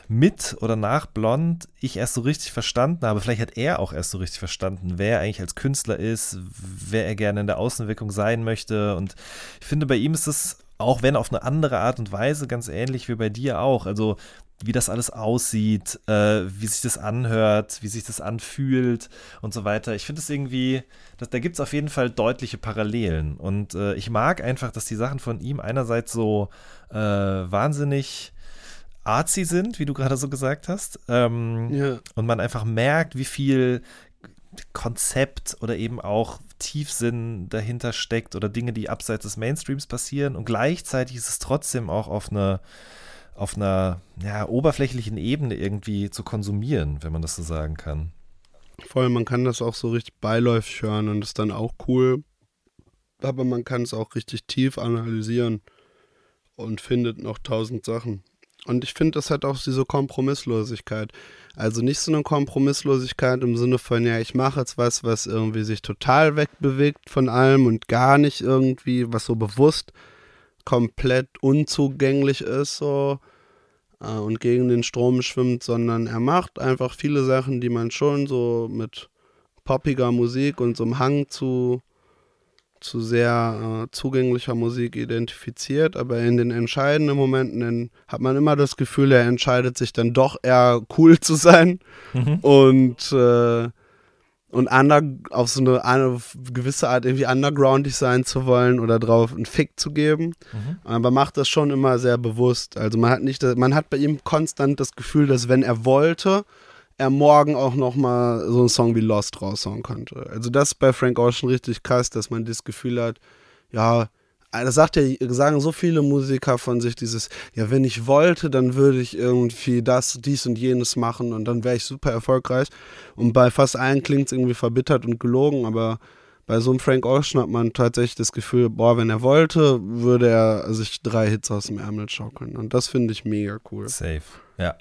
Speaker 2: mit oder nach Blond ich erst so richtig verstanden habe, vielleicht hat er auch erst so richtig verstanden, wer er eigentlich als Künstler ist, wer er gerne in der Außenwirkung sein möchte. Und ich finde, bei ihm ist es, auch wenn auf eine andere Art und Weise, ganz ähnlich wie bei dir auch. Also wie das alles aussieht, äh, wie sich das anhört, wie sich das anfühlt und so weiter. Ich finde es irgendwie, dass, da gibt es auf jeden Fall deutliche Parallelen. Und äh, ich mag einfach, dass die Sachen von ihm einerseits so äh, wahnsinnig artsy sind, wie du gerade so gesagt hast. Ähm,
Speaker 3: Ja.
Speaker 2: und man einfach merkt, wie viel Konzept oder eben auch Tiefsinn dahinter steckt oder Dinge, die abseits des Mainstreams passieren. Und gleichzeitig ist es trotzdem auch auf einer auf einer ja, oberflächlichen Ebene irgendwie zu konsumieren, wenn man das so sagen kann.
Speaker 3: Voll, man kann das auch so richtig beiläufig hören und ist dann auch cool. Aber man kann es auch richtig tief analysieren und findet noch tausend Sachen. Und ich finde, das hat auch diese Kompromisslosigkeit. Also nicht so eine Kompromisslosigkeit im Sinne von, ja, ich mache jetzt was, was irgendwie sich total wegbewegt von allem und gar nicht irgendwie, was so bewusst komplett unzugänglich ist, so äh, und gegen den Strom schwimmt, sondern er macht einfach viele Sachen, die man schon so mit poppiger Musik und so einem Hang zu, zu sehr äh, zugänglicher Musik identifiziert, aber in den entscheidenden Momenten in, hat man immer das Gefühl, er entscheidet sich dann doch eher cool zu sein und äh, und under, auf so eine, eine gewisse Art irgendwie undergroundig sein zu wollen oder drauf einen Fick zu geben. Aber macht das schon immer sehr bewusst. Also man hat nicht, man hat bei ihm konstant das Gefühl, dass wenn er wollte, er morgen auch noch mal so einen Song wie Lost raushauen könnte. Also das ist bei Frank Ocean richtig krass, dass man das Gefühl hat, ja, das sagt ja, sagen so viele Musiker von sich dieses, ja, wenn ich wollte, dann würde ich irgendwie das, dies und jenes machen und dann wäre ich super erfolgreich. Und bei fast allen klingt es irgendwie verbittert und gelogen, aber bei so einem Frank Ocean hat man tatsächlich das Gefühl, boah, wenn er wollte, würde er sich drei Hits aus dem Ärmel schaukeln. Und das finde ich mega cool.
Speaker 2: Safe, ja.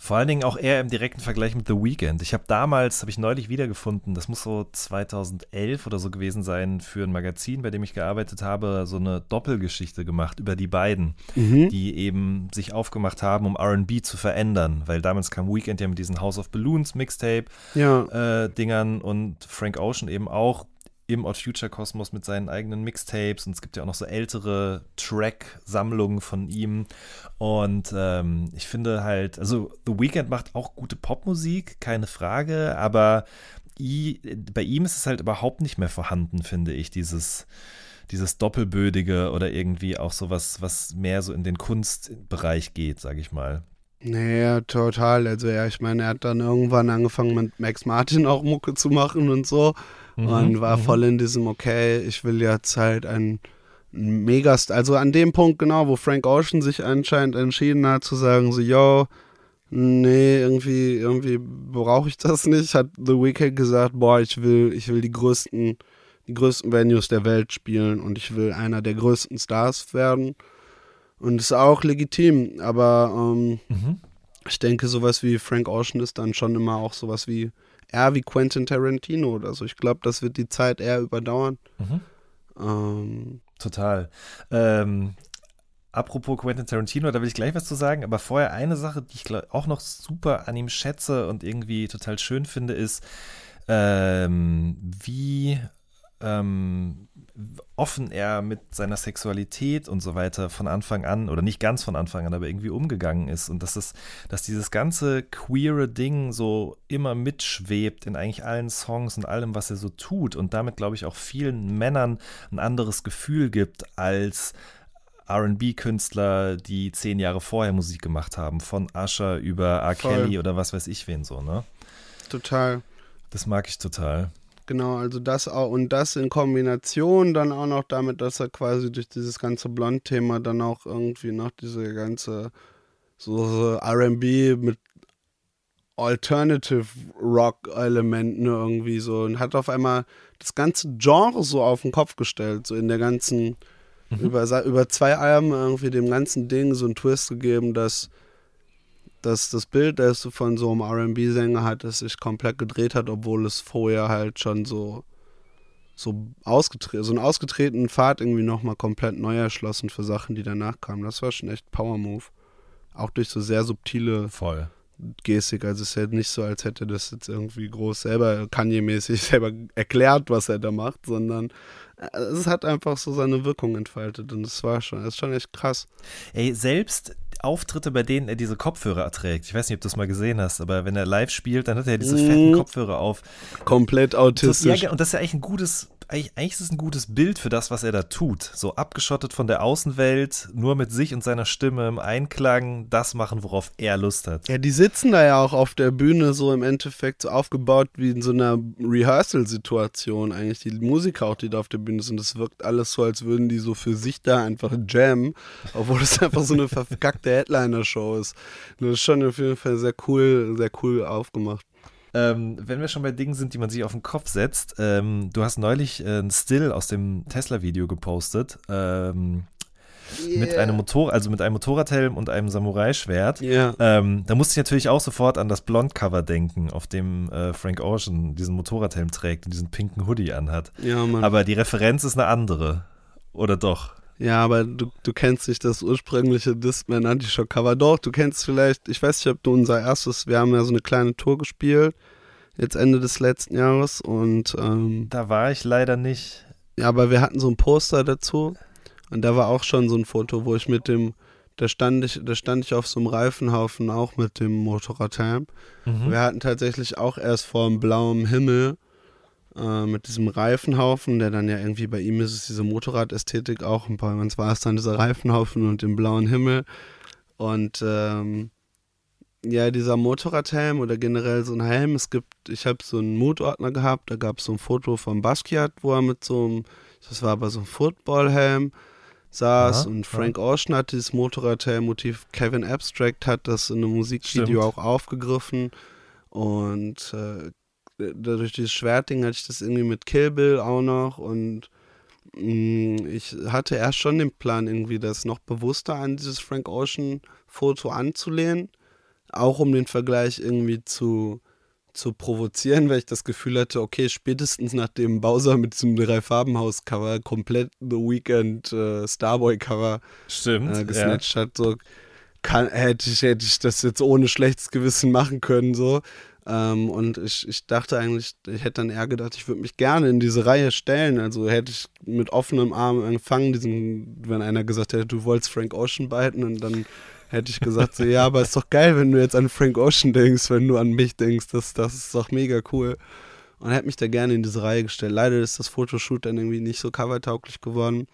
Speaker 2: Vor allen Dingen auch eher im direkten Vergleich mit The Weeknd. Ich habe damals, habe ich neulich wiedergefunden, das muss so 2011 oder so gewesen sein, für ein Magazin, bei dem ich gearbeitet habe, so eine Doppelgeschichte gemacht über die beiden,
Speaker 3: Mhm.
Speaker 2: die eben sich aufgemacht haben, um RB zu verändern. Weil damals kam Weekend ja mit diesen House of Balloons Mixtape
Speaker 3: Ja.
Speaker 2: äh, Dingern und Frank Ocean eben auch im Odd Future Kosmos mit seinen eigenen Mixtapes und es gibt ja auch noch so ältere Track-Sammlungen von ihm und ähm, ich finde halt, also The Weeknd macht auch gute Popmusik, keine Frage, aber i, bei ihm ist es halt überhaupt nicht mehr vorhanden, finde ich, dieses dieses Doppelbödige oder irgendwie auch sowas, was mehr so in den Kunstbereich geht, sage ich mal.
Speaker 3: Naja, total. Also ja, ich meine, er hat dann irgendwann angefangen mit Max Martin auch Mucke zu machen und so. Und war
Speaker 2: mhm.
Speaker 3: voll in diesem, okay, ich will jetzt halt ein Megast, also an dem Punkt genau, wo Frank Ocean sich anscheinend entschieden hat zu sagen, so, yo, nee, irgendwie, irgendwie brauche ich das nicht, hat The Weeknd gesagt, boah, ich will, ich will die größten, die größten Venues der Welt spielen und ich will einer der größten Stars werden. Und ist auch legitim, aber ähm,
Speaker 2: Mhm.
Speaker 3: ich denke, sowas wie Frank Ocean ist dann schon immer auch sowas wie eher wie Quentin Tarantino oder so. Ich glaube, das wird die Zeit eher überdauern.
Speaker 2: Mhm.
Speaker 3: Ähm,
Speaker 2: Total. Ähm, apropos Quentin Tarantino, da will ich gleich was zu sagen, aber vorher eine Sache, die ich glaub, auch noch super an ihm schätze und irgendwie total schön finde, ist, ähm, wie ähm, offen er mit seiner Sexualität und so weiter von Anfang an, oder nicht ganz von Anfang an, aber irgendwie umgegangen ist. Und dass, es, dass dieses ganze queere Ding so immer mitschwebt in eigentlich allen Songs und allem, was er so tut. Und damit, glaube ich, auch vielen Männern ein anderes Gefühl gibt als RB-Künstler, die zehn Jahre vorher Musik gemacht haben, von Usher über R.
Speaker 3: Voll.
Speaker 2: Kelly oder was weiß ich wen so, ne?
Speaker 3: total.
Speaker 2: Das mag ich total.
Speaker 3: Genau, also das auch und das in Kombination dann auch noch damit, dass er quasi durch dieses ganze Blond-Thema dann auch irgendwie noch diese ganze so, so RB mit Alternative Rock-Elementen irgendwie so und hat auf einmal das ganze Genre so auf den Kopf gestellt, so in der ganzen, über, sa- über zwei Alben irgendwie dem ganzen Ding so einen Twist gegeben, dass, dass das Bild, das du von so einem RB-Sänger hattest, sich komplett gedreht hat, obwohl es vorher halt schon so, so ausgetreten, so einen ausgetretenen Pfad irgendwie nochmal komplett neu erschlossen für Sachen, die danach kamen. Das war schon echt Power-Move. Auch durch so sehr subtile
Speaker 2: Voll.
Speaker 3: Gestik. Also es ist ja nicht so, als hätte das jetzt irgendwie groß selber Kanye-mäßig selber erklärt, was er da macht, sondern äh, es hat einfach so seine Wirkung entfaltet und es war schon, das ist schon echt krass.
Speaker 2: Ey, selbst Auftritte, bei denen er diese Kopfhörer erträgt. Ich weiß nicht, ob du es mal gesehen hast, aber wenn er live spielt, dann hat er diese
Speaker 3: Mhm.
Speaker 2: fetten Kopfhörer auf.
Speaker 3: Komplett
Speaker 2: Das, ja,
Speaker 3: autistisch.
Speaker 2: und das ist ja eigentlich ein gutes, eigentlich, eigentlich ist es ein gutes Bild für das, was er da tut. So abgeschottet von der Außenwelt, nur mit sich und seiner Stimme im Einklang, das machen, worauf er Lust hat.
Speaker 3: Ja, die sitzen da ja auch auf der Bühne so im Endeffekt so aufgebaut wie in so einer Rehearsal-Situation eigentlich. Die Musiker auch, die da auf der Bühne sind, das wirkt alles so, als würden die so für sich da einfach jammen, obwohl es einfach so eine verkackte Headliner-Show ist. Das ist schon auf jeden Fall sehr cool, sehr cool aufgemacht.
Speaker 2: Ähm, wenn wir schon bei Dingen sind, die man sich auf den Kopf setzt, ähm, du hast neulich äh, ein Still aus dem Tesla-Video gepostet. Ähm, Mit einem Motor, also mit einem Motorradhelm und einem Samurai-Schwert.
Speaker 3: Ja.
Speaker 2: Ähm, da musste ich natürlich auch sofort an das Blond-Cover denken, auf dem äh, Frank Ocean diesen Motorradhelm trägt und diesen pinken Hoodie anhat.
Speaker 3: Ja, Mann.
Speaker 2: Aber die Referenz ist eine andere. Oder doch?
Speaker 3: Ja, aber du, du kennst nicht das ursprüngliche Discman Anti-Shock Cover. Doch, du kennst vielleicht, ich weiß nicht, ob du unser erstes, wir haben ja so eine kleine Tour gespielt, jetzt Ende des letzten Jahres und ähm,
Speaker 2: Da war ich leider nicht.
Speaker 3: ja, aber wir hatten so ein Poster dazu und da war auch schon so ein Foto, wo ich mit dem, da stand ich, da stand ich auf so einem Reifenhaufen auch mit dem Motorradhelm.
Speaker 2: Mhm.
Speaker 3: Wir hatten tatsächlich auch erst vor dem blauen Himmel äh, mit diesem Reifenhaufen, der dann ja irgendwie bei ihm ist es diese Motorradästhetik auch und bei uns war es dann dieser Reifenhaufen und dem blauen Himmel. Und ähm, ja, dieser Motorradhelm oder generell so ein Helm, es gibt, ich habe so einen Mutordner gehabt, da gab es so ein Foto von Basquiat, wo er mit so einem, das war aber so ein Footballhelm saß
Speaker 2: Aha,
Speaker 3: und Frank Ocean hat dieses Motorradhelm-Motiv, Kevin Abstract hat das in einem Musikvideo
Speaker 2: Stimmt.
Speaker 3: auch aufgegriffen. Und äh, durch dieses Schwertding hatte ich das irgendwie mit Kill Bill auch noch und mh, ich hatte erst schon den Plan, irgendwie das noch bewusster an dieses Frank Ocean Foto anzulehnen. auch um den Vergleich irgendwie zu, zu provozieren, weil ich das Gefühl hatte, okay, spätestens nachdem Bowser mit diesem Drei-Farben-Haus-Cover komplett The Weeknd äh, Starboy-Cover äh,
Speaker 2: ja.
Speaker 3: gesnatcht hat, so kann, hätte, ich, hätte ich das jetzt ohne schlechtes Gewissen machen können, so. Ähm, und ich, ich dachte eigentlich, ich hätte dann eher gedacht, ich würde mich gerne in diese Reihe stellen. Also hätte ich mit offenem Arm empfangen, diesen, wenn einer gesagt hätte, du wolltest Frank Ocean beiten und dann hätte ich gesagt, so, ja, aber ist doch geil, wenn du jetzt an Frank Ocean denkst, wenn du an mich denkst, das, das ist doch mega cool. Und hätte mich da gerne in diese Reihe gestellt. Leider ist das Fotoshoot dann irgendwie nicht so covertauglich geworden.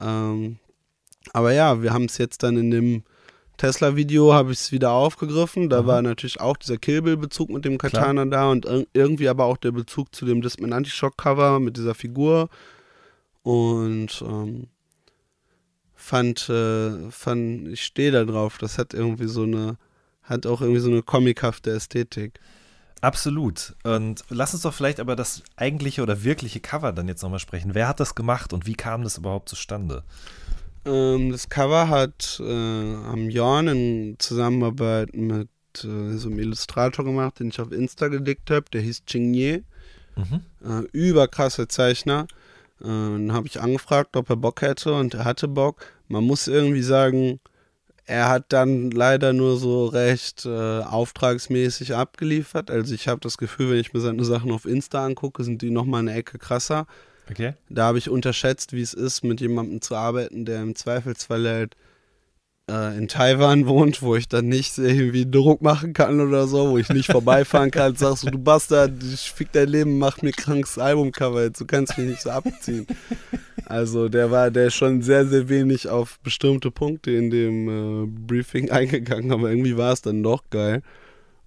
Speaker 3: Ähm, aber ja, wir haben es jetzt dann in dem Tesla-Video habe ich es wieder aufgegriffen. Da
Speaker 2: Mhm.
Speaker 3: war natürlich auch dieser Kill Bill-Bezug mit dem Katana da und ir irgendwie aber auch der Bezug zu dem Discman Anti-Shock-Cover mit dieser Figur. Und ähm, fand, äh, fand, ich stehe da drauf. Das hat irgendwie so eine, hat auch irgendwie so eine comichafte Ästhetik.
Speaker 2: Absolut. Und lass uns doch vielleicht aber das eigentliche oder wirkliche Cover dann jetzt nochmal sprechen. Wer hat das gemacht und wie kam das überhaupt zustande?
Speaker 3: Ähm, das Cover hat äh, am Jorn in Zusammenarbeit mit äh, so einem Illustrator gemacht, den ich auf Insta gedickt habe. Der hieß Chingye.
Speaker 2: Mhm.
Speaker 3: Äh, überkrasser Zeichner. Äh, dann habe ich angefragt, ob er Bock hätte und er hatte Bock. Man muss irgendwie sagen, er hat dann leider nur so recht äh, auftragsmäßig abgeliefert. Also ich habe das Gefühl, wenn ich mir seine Sachen auf Insta angucke, sind die nochmal eine Ecke krasser.
Speaker 2: Okay.
Speaker 3: Da habe ich unterschätzt, wie es ist, mit jemandem zu arbeiten, der im Zweifelsfall halt äh, in Taiwan wohnt, wo ich dann nicht irgendwie Druck machen kann oder so, wo ich nicht vorbeifahren kann, sagst du, du Bastard, ich fick dein Leben, mach mir krankes Albumcover, jetzt, du kannst mich nicht so abziehen. Also der war, der schon sehr, sehr wenig auf bestimmte Punkte in dem äh, Briefing eingegangen, aber irgendwie war es dann doch geil.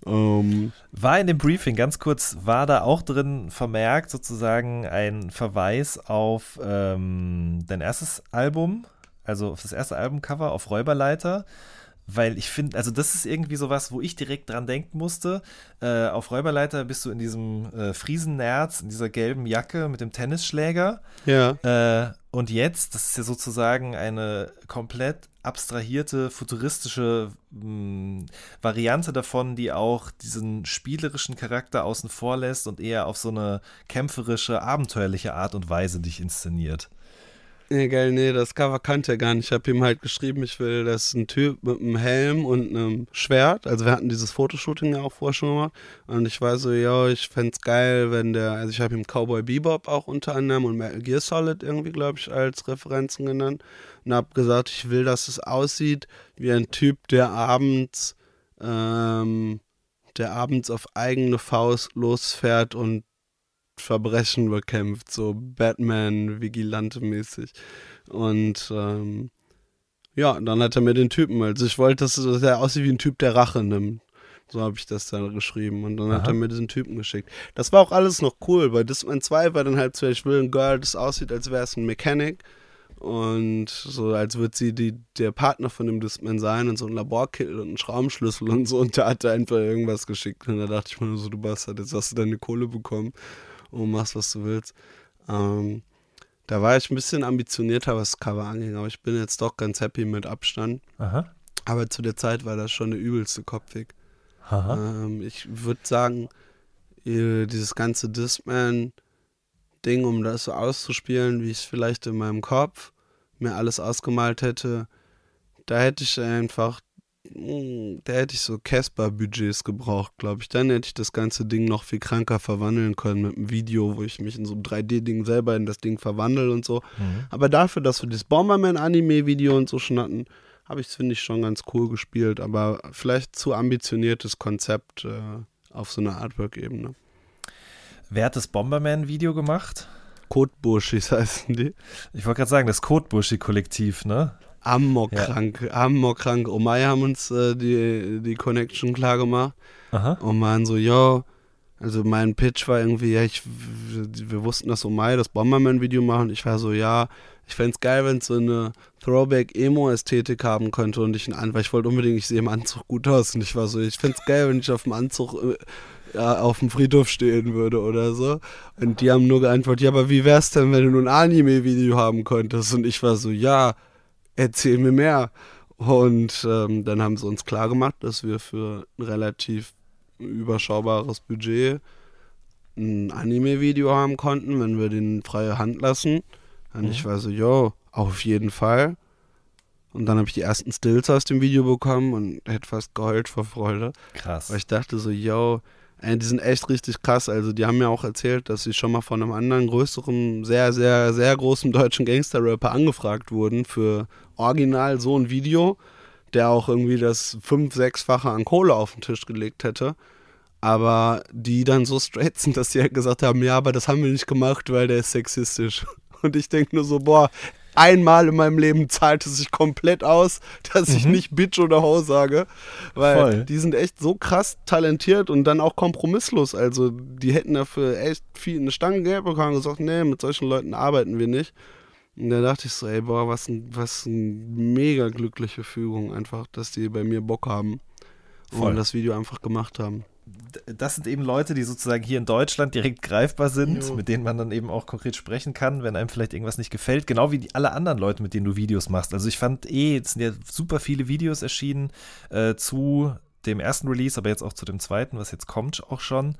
Speaker 3: Ähm,
Speaker 2: War in dem Briefing, ganz kurz, war da auch drin vermerkt sozusagen ein Verweis auf ähm, dein erstes Album, also auf das erste Albumcover auf Räuberleiter? Weil ich finde, also das ist irgendwie sowas, wo ich direkt dran denken musste. Äh, auf Räuberleiter bist du in diesem äh, Friesennerz, in dieser gelben Jacke mit dem Tennisschläger.
Speaker 3: ja.
Speaker 2: Äh, und jetzt, das ist ja sozusagen eine komplett abstrahierte, futuristische mh, Variante davon, die auch diesen spielerischen Charakter außen vor lässt und eher auf so eine kämpferische, abenteuerliche Art und Weise dich inszeniert.
Speaker 3: Nee, geil, nee, das Cover kannte er gar nicht. Ich habe ihm halt geschrieben, ich will, das ist ein Typ mit einem Helm und einem Schwert. Also wir hatten dieses Fotoshooting ja auch vorher schon gemacht. Und ich war so, ja, ich fänd's geil, wenn der, also ich habe ihm Cowboy Bebop auch unter anderem und Metal Gear Solid irgendwie, glaube ich, als Referenzen genannt. Und habe gesagt, ich will, dass es aussieht wie ein Typ, der abends, ähm, der abends auf eigene Faust losfährt und Verbrechen bekämpft, so Batman-Vigilante-mäßig. Und ähm, ja, dann hat er mir den Typen, also ich wollte, dass, er aussieht wie ein Typ, der Rache nimmt. So habe ich das dann geschrieben. Und dann hat
Speaker 2: Aha.
Speaker 3: er mir diesen Typen geschickt. Das war auch alles noch cool. Bei Discman 2 war dann halt so, ich will ein Girl, das aussieht, als wäre es ein Mechanic. Und so, als würde sie die, der Partner von dem Discman sein und so ein Laborkit und einen Schraubenschlüssel und so. Und da hat er einfach irgendwas geschickt. Und da dachte ich mir nur so, du Bastard, jetzt hast du deine Kohle bekommen und machst, was du willst. Ähm, da war ich ein bisschen ambitionierter, was das Cover anging, aber ich bin jetzt doch ganz happy mit Abstand.
Speaker 2: Aha.
Speaker 3: Aber zu der Zeit war das schon der übelste Kopfweg. Ähm, ich würde sagen, dieses ganze Discman-Ding, um das so auszuspielen, wie ich es vielleicht in meinem Kopf mir alles ausgemalt hätte, da hätte ich einfach, da hätte ich so Casper-Budgets gebraucht, glaube ich. Dann hätte ich das ganze Ding noch viel kranker verwandeln können mit einem Video, wo ich mich in so einem 3D-Ding selber in das Ding verwandle und so.
Speaker 2: Mhm.
Speaker 3: Aber dafür, dass wir das Bomberman-Anime-Video und so schon hatten, habe ich es, finde ich, schon ganz cool gespielt. Aber vielleicht zu ambitioniertes Konzept äh, auf so einer Artwork-Ebene.
Speaker 2: Wer hat das Bomberman-Video gemacht?
Speaker 3: Kotburschis heißen die.
Speaker 2: Ich wollte gerade sagen, das Kotbuschi-Kollektiv, ne?
Speaker 3: Amokkrank, Amokkrank. Omai haben uns äh, die, die Connection klar gemacht
Speaker 2: Aha.
Speaker 3: und waren so, yo, also mein Pitch war irgendwie, ja, ich, wir wussten, dass Omai das Bomberman-Video machen. Ich war so, ja, ich fände es geil, wenn es so eine Throwback-Emo-Ästhetik haben könnte und ich einen weil ich wollte unbedingt, ich sehe im Anzug gut aus und ich war so, ich fände es geil, wenn ich auf dem Anzug äh, ja, auf dem Friedhof stehen würde oder so. Und die haben nur geantwortet, ja, aber wie wär's denn, wenn du nur ein Anime-Video haben könntest? Und ich war so, ja, erzähl mir mehr. Und ähm, dann haben sie uns klar gemacht, dass wir für ein relativ überschaubares Budget ein Anime-Video haben konnten, wenn wir den freie Hand lassen. Und
Speaker 2: Mhm.
Speaker 3: ich war so, yo, auf jeden Fall. Und dann habe ich die ersten Stills aus dem Video bekommen und hätte fast geheult vor Freude.
Speaker 2: Krass.
Speaker 3: Weil ich dachte so, yo, ey, die sind echt richtig krass. Also die haben mir auch erzählt, dass sie schon mal von einem anderen größeren, sehr, sehr, sehr großen deutschen Gangster-Rapper angefragt wurden für original so ein Video, der auch irgendwie das fünf-, sechsfache an Kohle auf den Tisch gelegt hätte. Aber die dann so straight sind, dass sie halt gesagt haben, ja, aber das haben wir nicht gemacht, weil der ist sexistisch. Und ich denke nur so, boah, einmal in meinem Leben zahlt es sich komplett aus, dass ich
Speaker 2: Mhm.
Speaker 3: nicht Bitch oder Ho sage. Weil
Speaker 2: Voll.
Speaker 3: die sind echt so krass talentiert und dann auch kompromisslos. Also die hätten dafür echt viel eine Stange Geld bekommen und gesagt, nee, mit solchen Leuten arbeiten wir nicht. Und da dachte ich so, ey, boah, was ein, was ein mega glückliche Fügung einfach, dass die bei mir Bock haben
Speaker 2: Voll.
Speaker 3: und das Video einfach gemacht haben.
Speaker 2: Das sind eben Leute, die sozusagen hier in Deutschland direkt greifbar sind,
Speaker 3: Jo.
Speaker 2: mit denen man dann eben auch konkret sprechen kann, wenn einem vielleicht irgendwas nicht gefällt. Genau wie die, alle anderen Leute, mit denen du Videos machst. Also ich fand eh, es sind ja super viele Videos erschienen äh, zu dem ersten Release, aber jetzt auch zu dem zweiten, was jetzt kommt auch schon.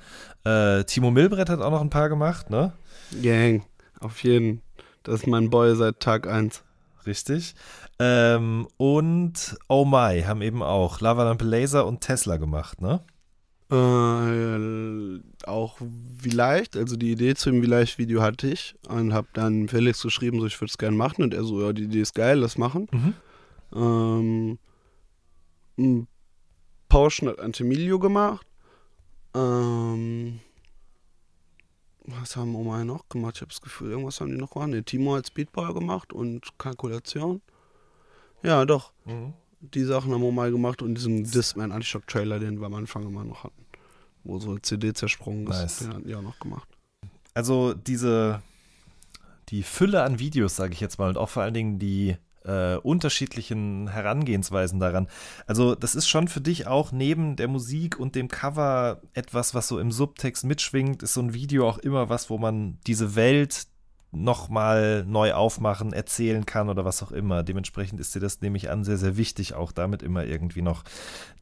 Speaker 2: Äh, Timo Milbrett hat auch noch ein paar gemacht, ne?
Speaker 3: Gang, auf jeden. Das ist mein Boy seit Tag 1.
Speaker 2: Richtig. Ähm, und Oh My haben eben auch Lavalampe Laser und Tesla gemacht, ne?
Speaker 3: Äh, auch vielleicht, also die Idee zu dem Vielleicht-Video hatte ich und habe dann Felix geschrieben, so ich würde es gerne machen und er so, ja, die Idee ist geil, lass machen.
Speaker 2: Mhm.
Speaker 3: Ähm, Pauschen hat Antemilio gemacht. Ähm, was haben Oma noch gemacht? Ich habe das Gefühl, irgendwas haben die noch gemacht. Ne, Timo hat Speedball gemacht und Kalkulation. Ja, doch.
Speaker 2: Mhm.
Speaker 3: Die Sachen haben wir mal gemacht und diesen Discman Antishock Trailer, den wir am Anfang immer noch hatten. Wo so CD zersprungen ist,
Speaker 2: Nice.
Speaker 3: den hatten die auch noch gemacht.
Speaker 2: also diese die Fülle an Videos, sage ich jetzt mal, und auch vor allen Dingen die äh, unterschiedlichen Herangehensweisen daran. Also das ist schon für dich auch neben der Musik und dem Cover etwas, was so im Subtext mitschwingt, ist so ein Video auch immer was, wo man diese Welt nochmal neu aufmachen, erzählen kann oder was auch immer. Dementsprechend ist dir das, nehme ich an, sehr, sehr wichtig, auch damit immer irgendwie noch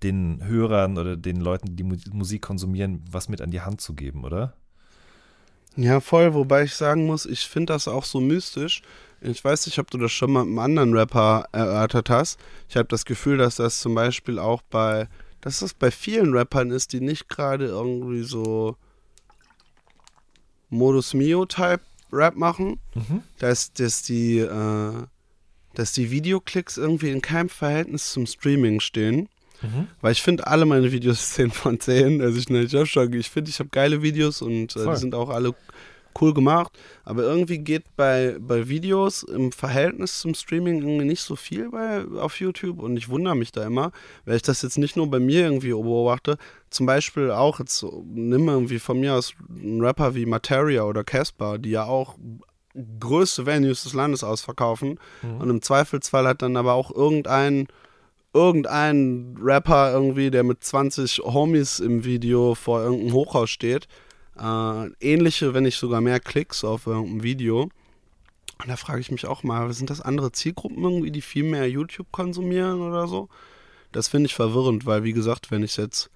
Speaker 2: den Hörern oder den Leuten, die Mu Musik konsumieren, was mit an die Hand zu geben, oder?
Speaker 3: Ja, voll, wobei ich sagen muss, ich finde das auch so mystisch. Ich weiß nicht, ob du das schon mal mit einem anderen Rapper erörtert hast. Ich habe das Gefühl, dass das zum Beispiel auch bei, dass das bei vielen Rappern ist, die nicht gerade irgendwie so Modus Mio-Type Rap machen,
Speaker 2: Mhm.
Speaker 3: dass, dass die, äh, dass die Videoklicks irgendwie in keinem Verhältnis zum Streaming stehen.
Speaker 2: Mhm.
Speaker 3: Weil ich finde alle meine Videos 10 von 10. Also ich, ne, ich, hab schon- ich finde, ich habe geile Videos und äh, die sind auch alle cool gemacht. Aber irgendwie geht bei, bei Videos im Verhältnis zum Streaming irgendwie nicht so viel bei, auf YouTube und ich wundere mich da immer, weil ich das jetzt nicht nur bei mir irgendwie beobachte. Zum Beispiel auch jetzt so, nimm irgendwie von mir aus einen Rapper wie Materia oder Casper, die ja auch größte Venues des Landes ausverkaufen. Und im Zweifelsfall hat dann aber auch irgendein irgendein Rapper irgendwie, der mit 20 Homies im Video vor irgendeinem Hochhaus steht. Äh, ähnliche, wenn nicht sogar mehr Klicks auf irgendeinem Video. Und da frage ich mich auch mal, sind das andere Zielgruppen irgendwie, die viel mehr YouTube konsumieren oder so? Das finde ich verwirrend, weil wie gesagt, wenn ich jetzt,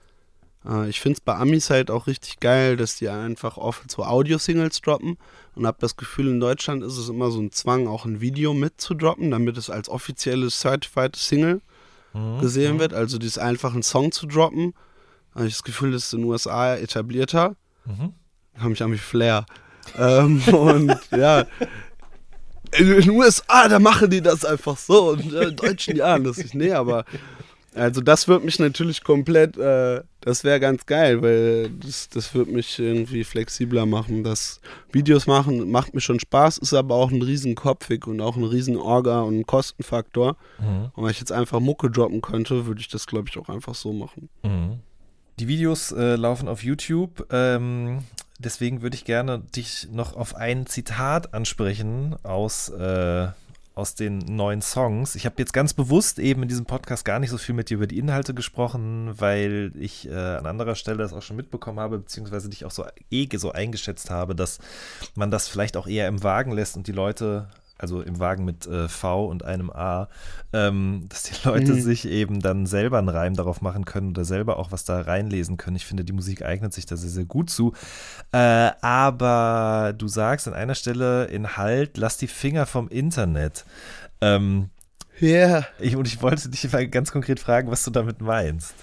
Speaker 3: äh, ich finde es bei Amis halt auch richtig geil, dass die einfach oft so Audio-Singles droppen und habe das Gefühl, in Deutschland ist es immer so ein Zwang, auch ein Video mitzudroppen, damit es als offizielles Certified Single
Speaker 2: Mhm.
Speaker 3: gesehen wird, also dieses einfach einen Song zu droppen. Habe ich das Gefühl, das ist in den USA etablierter.
Speaker 2: Mhm.
Speaker 3: Habe mich an wie Flair. ähm, und ja, in den USA, da machen die das einfach so und äh, in Deutschen ja, das ist nee, aber also das wird mich natürlich komplett, äh, das wäre ganz geil, weil das, das wird mich irgendwie flexibler machen. Das Videos machen macht mir schon Spaß, ist aber auch ein riesen Kopfweg und auch ein riesen Orga und ein Kostenfaktor.
Speaker 2: Mhm.
Speaker 3: Und wenn ich jetzt einfach Mucke droppen könnte, würde ich das, glaube ich, auch einfach so machen.
Speaker 2: Mhm. Die Videos äh, laufen auf YouTube. Ähm, deswegen würde ich gerne dich noch auf ein Zitat ansprechen aus, äh, aus den neuen Songs. Ich habe jetzt ganz bewusst eben in diesem Podcast gar nicht so viel mit dir über die Inhalte gesprochen, weil ich äh, an anderer Stelle das auch schon mitbekommen habe, beziehungsweise dich auch so eh so eingeschätzt habe, dass man das vielleicht auch eher im Wagen lässt und die Leute also im Wagen mit äh, V und einem A, ähm, dass die Leute mhm. sich eben dann selber einen Reim darauf machen können oder selber auch was da reinlesen können. Ich finde, die Musik eignet sich da sehr, sehr gut zu. Äh, aber du sagst an einer Stelle in Halt, lass die Finger vom Internet. Ähm,
Speaker 3: ja.
Speaker 2: Ich, und ich wollte dich mal ganz konkret fragen, was du damit meinst.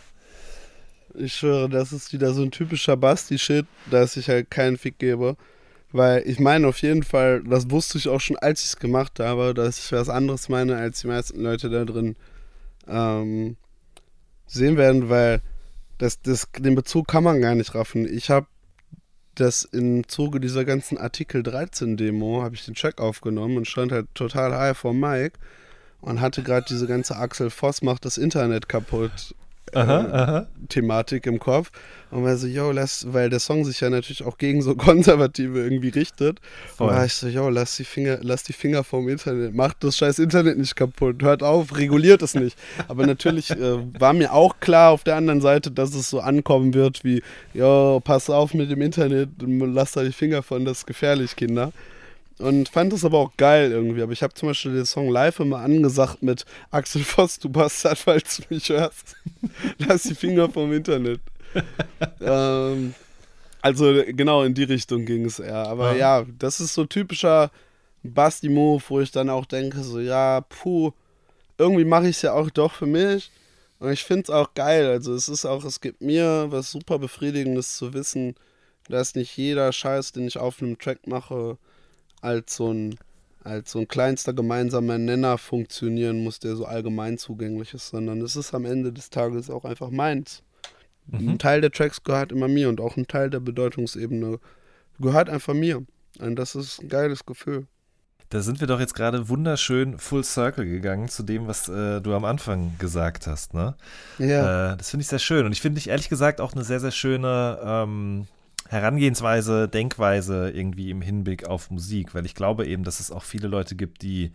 Speaker 3: Ich schwöre, das ist wieder so ein typischer Basti-Shit, dass ich halt keinen Fick gebe. Weil ich meine auf jeden Fall, das wusste ich auch schon, als ich es gemacht habe, dass ich was anderes meine, als die meisten Leute da drin ähm, sehen werden, weil das, das, den Bezug kann man gar nicht raffen. Ich habe das im Zuge dieser ganzen Artikel 13 Demo, habe ich den Check aufgenommen und stand halt total high vor Mike und hatte gerade diese ganze Axel Voss macht das Internet kaputt aha, äh, aha. Thematik im Kopf. Und war so, yo, lass, weil der Song sich ja natürlich auch gegen so Konservative irgendwie richtet. Voll. Und war ich so, yo, lass die Finger, lass die Finger vom Internet, macht das scheiß Internet nicht kaputt, hört auf, reguliert es nicht. Aber natürlich äh, war mir auch klar auf der anderen Seite, dass es so ankommen wird wie, yo, pass auf mit dem Internet, lass da die Finger von, das ist gefährlich, Kinder und fand es aber auch geil irgendwie. Aber ich habe zum Beispiel den Song live immer angesagt mit Axel Voss, du Bastard, falls du mich hörst. Lass die Finger vom Internet. ähm, also genau in die Richtung ging es eher. Aber ja. ja, das ist so typischer Basti-Move, wo ich dann auch denke, so ja, puh, irgendwie mache ich es ja auch doch für mich. Und ich finde es auch geil. Also es ist auch, es gibt mir was super Befriedigendes zu wissen, dass nicht jeder Scheiß, den ich auf einem Track mache, als so ein als so ein kleinster gemeinsamer Nenner funktionieren muss, der so allgemein zugänglich ist, sondern es ist am Ende des Tages auch einfach meins. Mhm. Ein Teil der Tracks gehört immer mir und auch ein Teil der Bedeutungsebene gehört einfach mir. Und das ist ein geiles Gefühl.
Speaker 2: Da sind wir doch jetzt gerade wunderschön full circle gegangen zu dem, was äh, du am Anfang gesagt hast, ne? Ja. Äh, das finde ich sehr schön. Und ich finde dich ehrlich gesagt auch eine sehr, sehr schöne ähm, Herangehensweise, Denkweise irgendwie im Hinblick auf Musik, weil ich glaube eben, dass es auch viele Leute gibt, die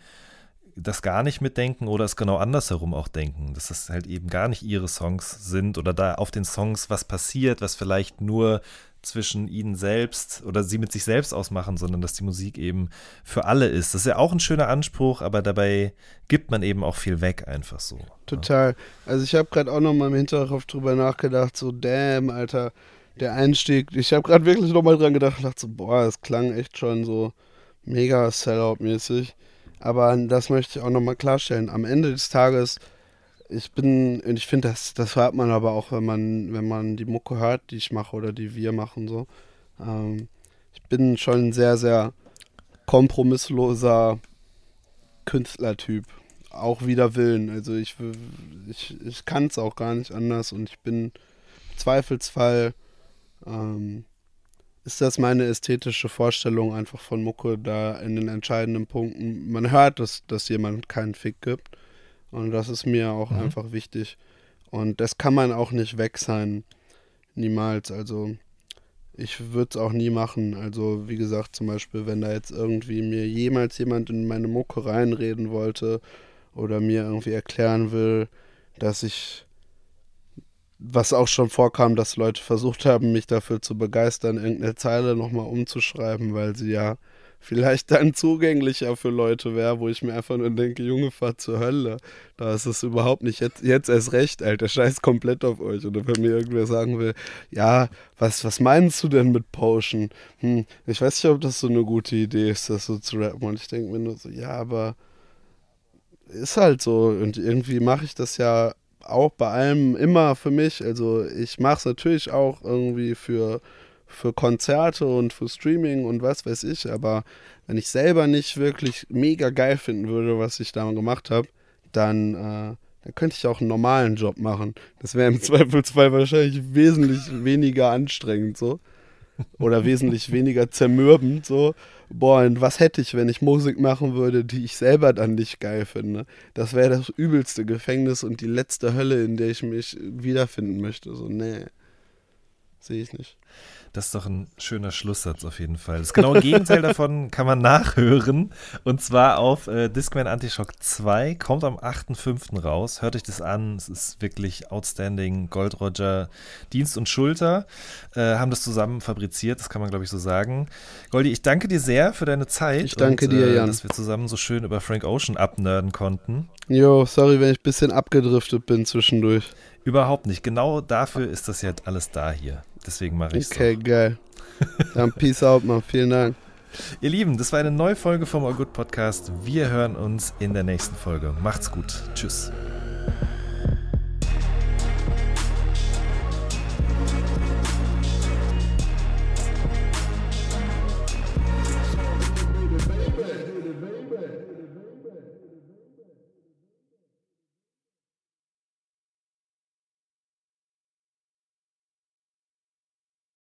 Speaker 2: das gar nicht mitdenken oder es genau andersherum auch denken, dass das halt eben gar nicht ihre Songs sind oder da auf den Songs was passiert, was vielleicht nur zwischen ihnen selbst oder sie mit sich selbst ausmachen, sondern dass die Musik eben für alle ist. Das ist ja auch ein schöner Anspruch, aber dabei gibt man eben auch viel weg, einfach so.
Speaker 3: Total. Also ich habe gerade auch noch mal im Hinterkopf drüber nachgedacht, so damn, Alter, der Einstieg, ich habe gerade wirklich nochmal dran gedacht dachte so, boah, das klang echt schon so mega Sellout-mäßig. Aber das möchte ich auch nochmal klarstellen. Am Ende des Tages, ich bin, und ich finde, das, das hört man aber auch, wenn man, wenn man die Mucke hört, die ich mache oder die wir machen, so. Ähm, ich bin schon ein sehr, sehr kompromissloser Künstlertyp. Auch wider Willen. Also ich, ich, ich kann es auch gar nicht anders und ich bin im Zweifelsfall ähm, ist das meine ästhetische Vorstellung einfach von Mucke da in den entscheidenden Punkten. Man hört, dass, dass jemand keinen Fick gibt. Und das ist mir auch mhm. einfach wichtig. Und das kann man auch nicht weg sein. Niemals. Also ich würde es auch nie machen. Also wie gesagt, zum Beispiel, wenn da jetzt irgendwie mir jemals jemand in meine Mucke reinreden wollte oder mir irgendwie erklären will, dass ich was auch schon vorkam, dass Leute versucht haben, mich dafür zu begeistern, irgendeine Zeile nochmal umzuschreiben, weil sie ja vielleicht dann zugänglicher für Leute wäre, wo ich mir einfach nur denke, Junge, fahr zur Hölle. Da ist es überhaupt nicht jetzt, jetzt erst recht, Alter, scheiß komplett auf euch. Oder wenn mir irgendwer sagen will, ja, was, was meinst du denn mit Potion? Hm, ich weiß nicht, ob das so eine gute Idee ist, das so zu rappen. Und ich denke mir nur so, ja, aber ist halt so. Und irgendwie mache ich das ja auch bei allem immer für mich. Also ich mache es natürlich auch irgendwie für, für Konzerte und für Streaming und was weiß ich, aber wenn ich selber nicht wirklich mega geil finden würde, was ich da gemacht habe, dann, äh, dann könnte ich auch einen normalen Job machen. Das wäre im Zweifelsfall wahrscheinlich wesentlich weniger anstrengend so. Oder wesentlich weniger zermürbend so boah, und was hätte ich, wenn ich Musik machen würde, die ich selber dann nicht geil finde? Das wäre das übelste Gefängnis und die letzte Hölle, in der ich mich wiederfinden möchte. So, nee. Sehe ich nicht.
Speaker 2: Das ist doch ein schöner Schlusssatz auf jeden Fall. Das genaue Gegenteil davon kann man nachhören. Und zwar auf äh, Discman Antishock 2. Kommt am 8.5. raus. Hört euch das an. Es ist wirklich outstanding. Gold Roger, Dienst und Schulter äh, haben das zusammen fabriziert. Das kann man, glaube ich, so sagen. Goldi, ich danke dir sehr für deine Zeit.
Speaker 3: Ich danke
Speaker 2: und,
Speaker 3: dir,
Speaker 2: äh,
Speaker 3: Jan.
Speaker 2: Dass wir zusammen so schön über Frank Ocean abnerden konnten.
Speaker 3: Jo, sorry, wenn ich ein bisschen abgedriftet bin zwischendurch.
Speaker 2: Überhaupt nicht. Genau dafür ist das jetzt alles da hier. Deswegen mache ich es.
Speaker 3: Okay, geil. Dann peace out, Mann. Vielen Dank.
Speaker 2: Ihr Lieben, das war eine neue Folge vom All Good Podcast. Wir hören uns in der nächsten Folge. Macht's gut. Tschüss.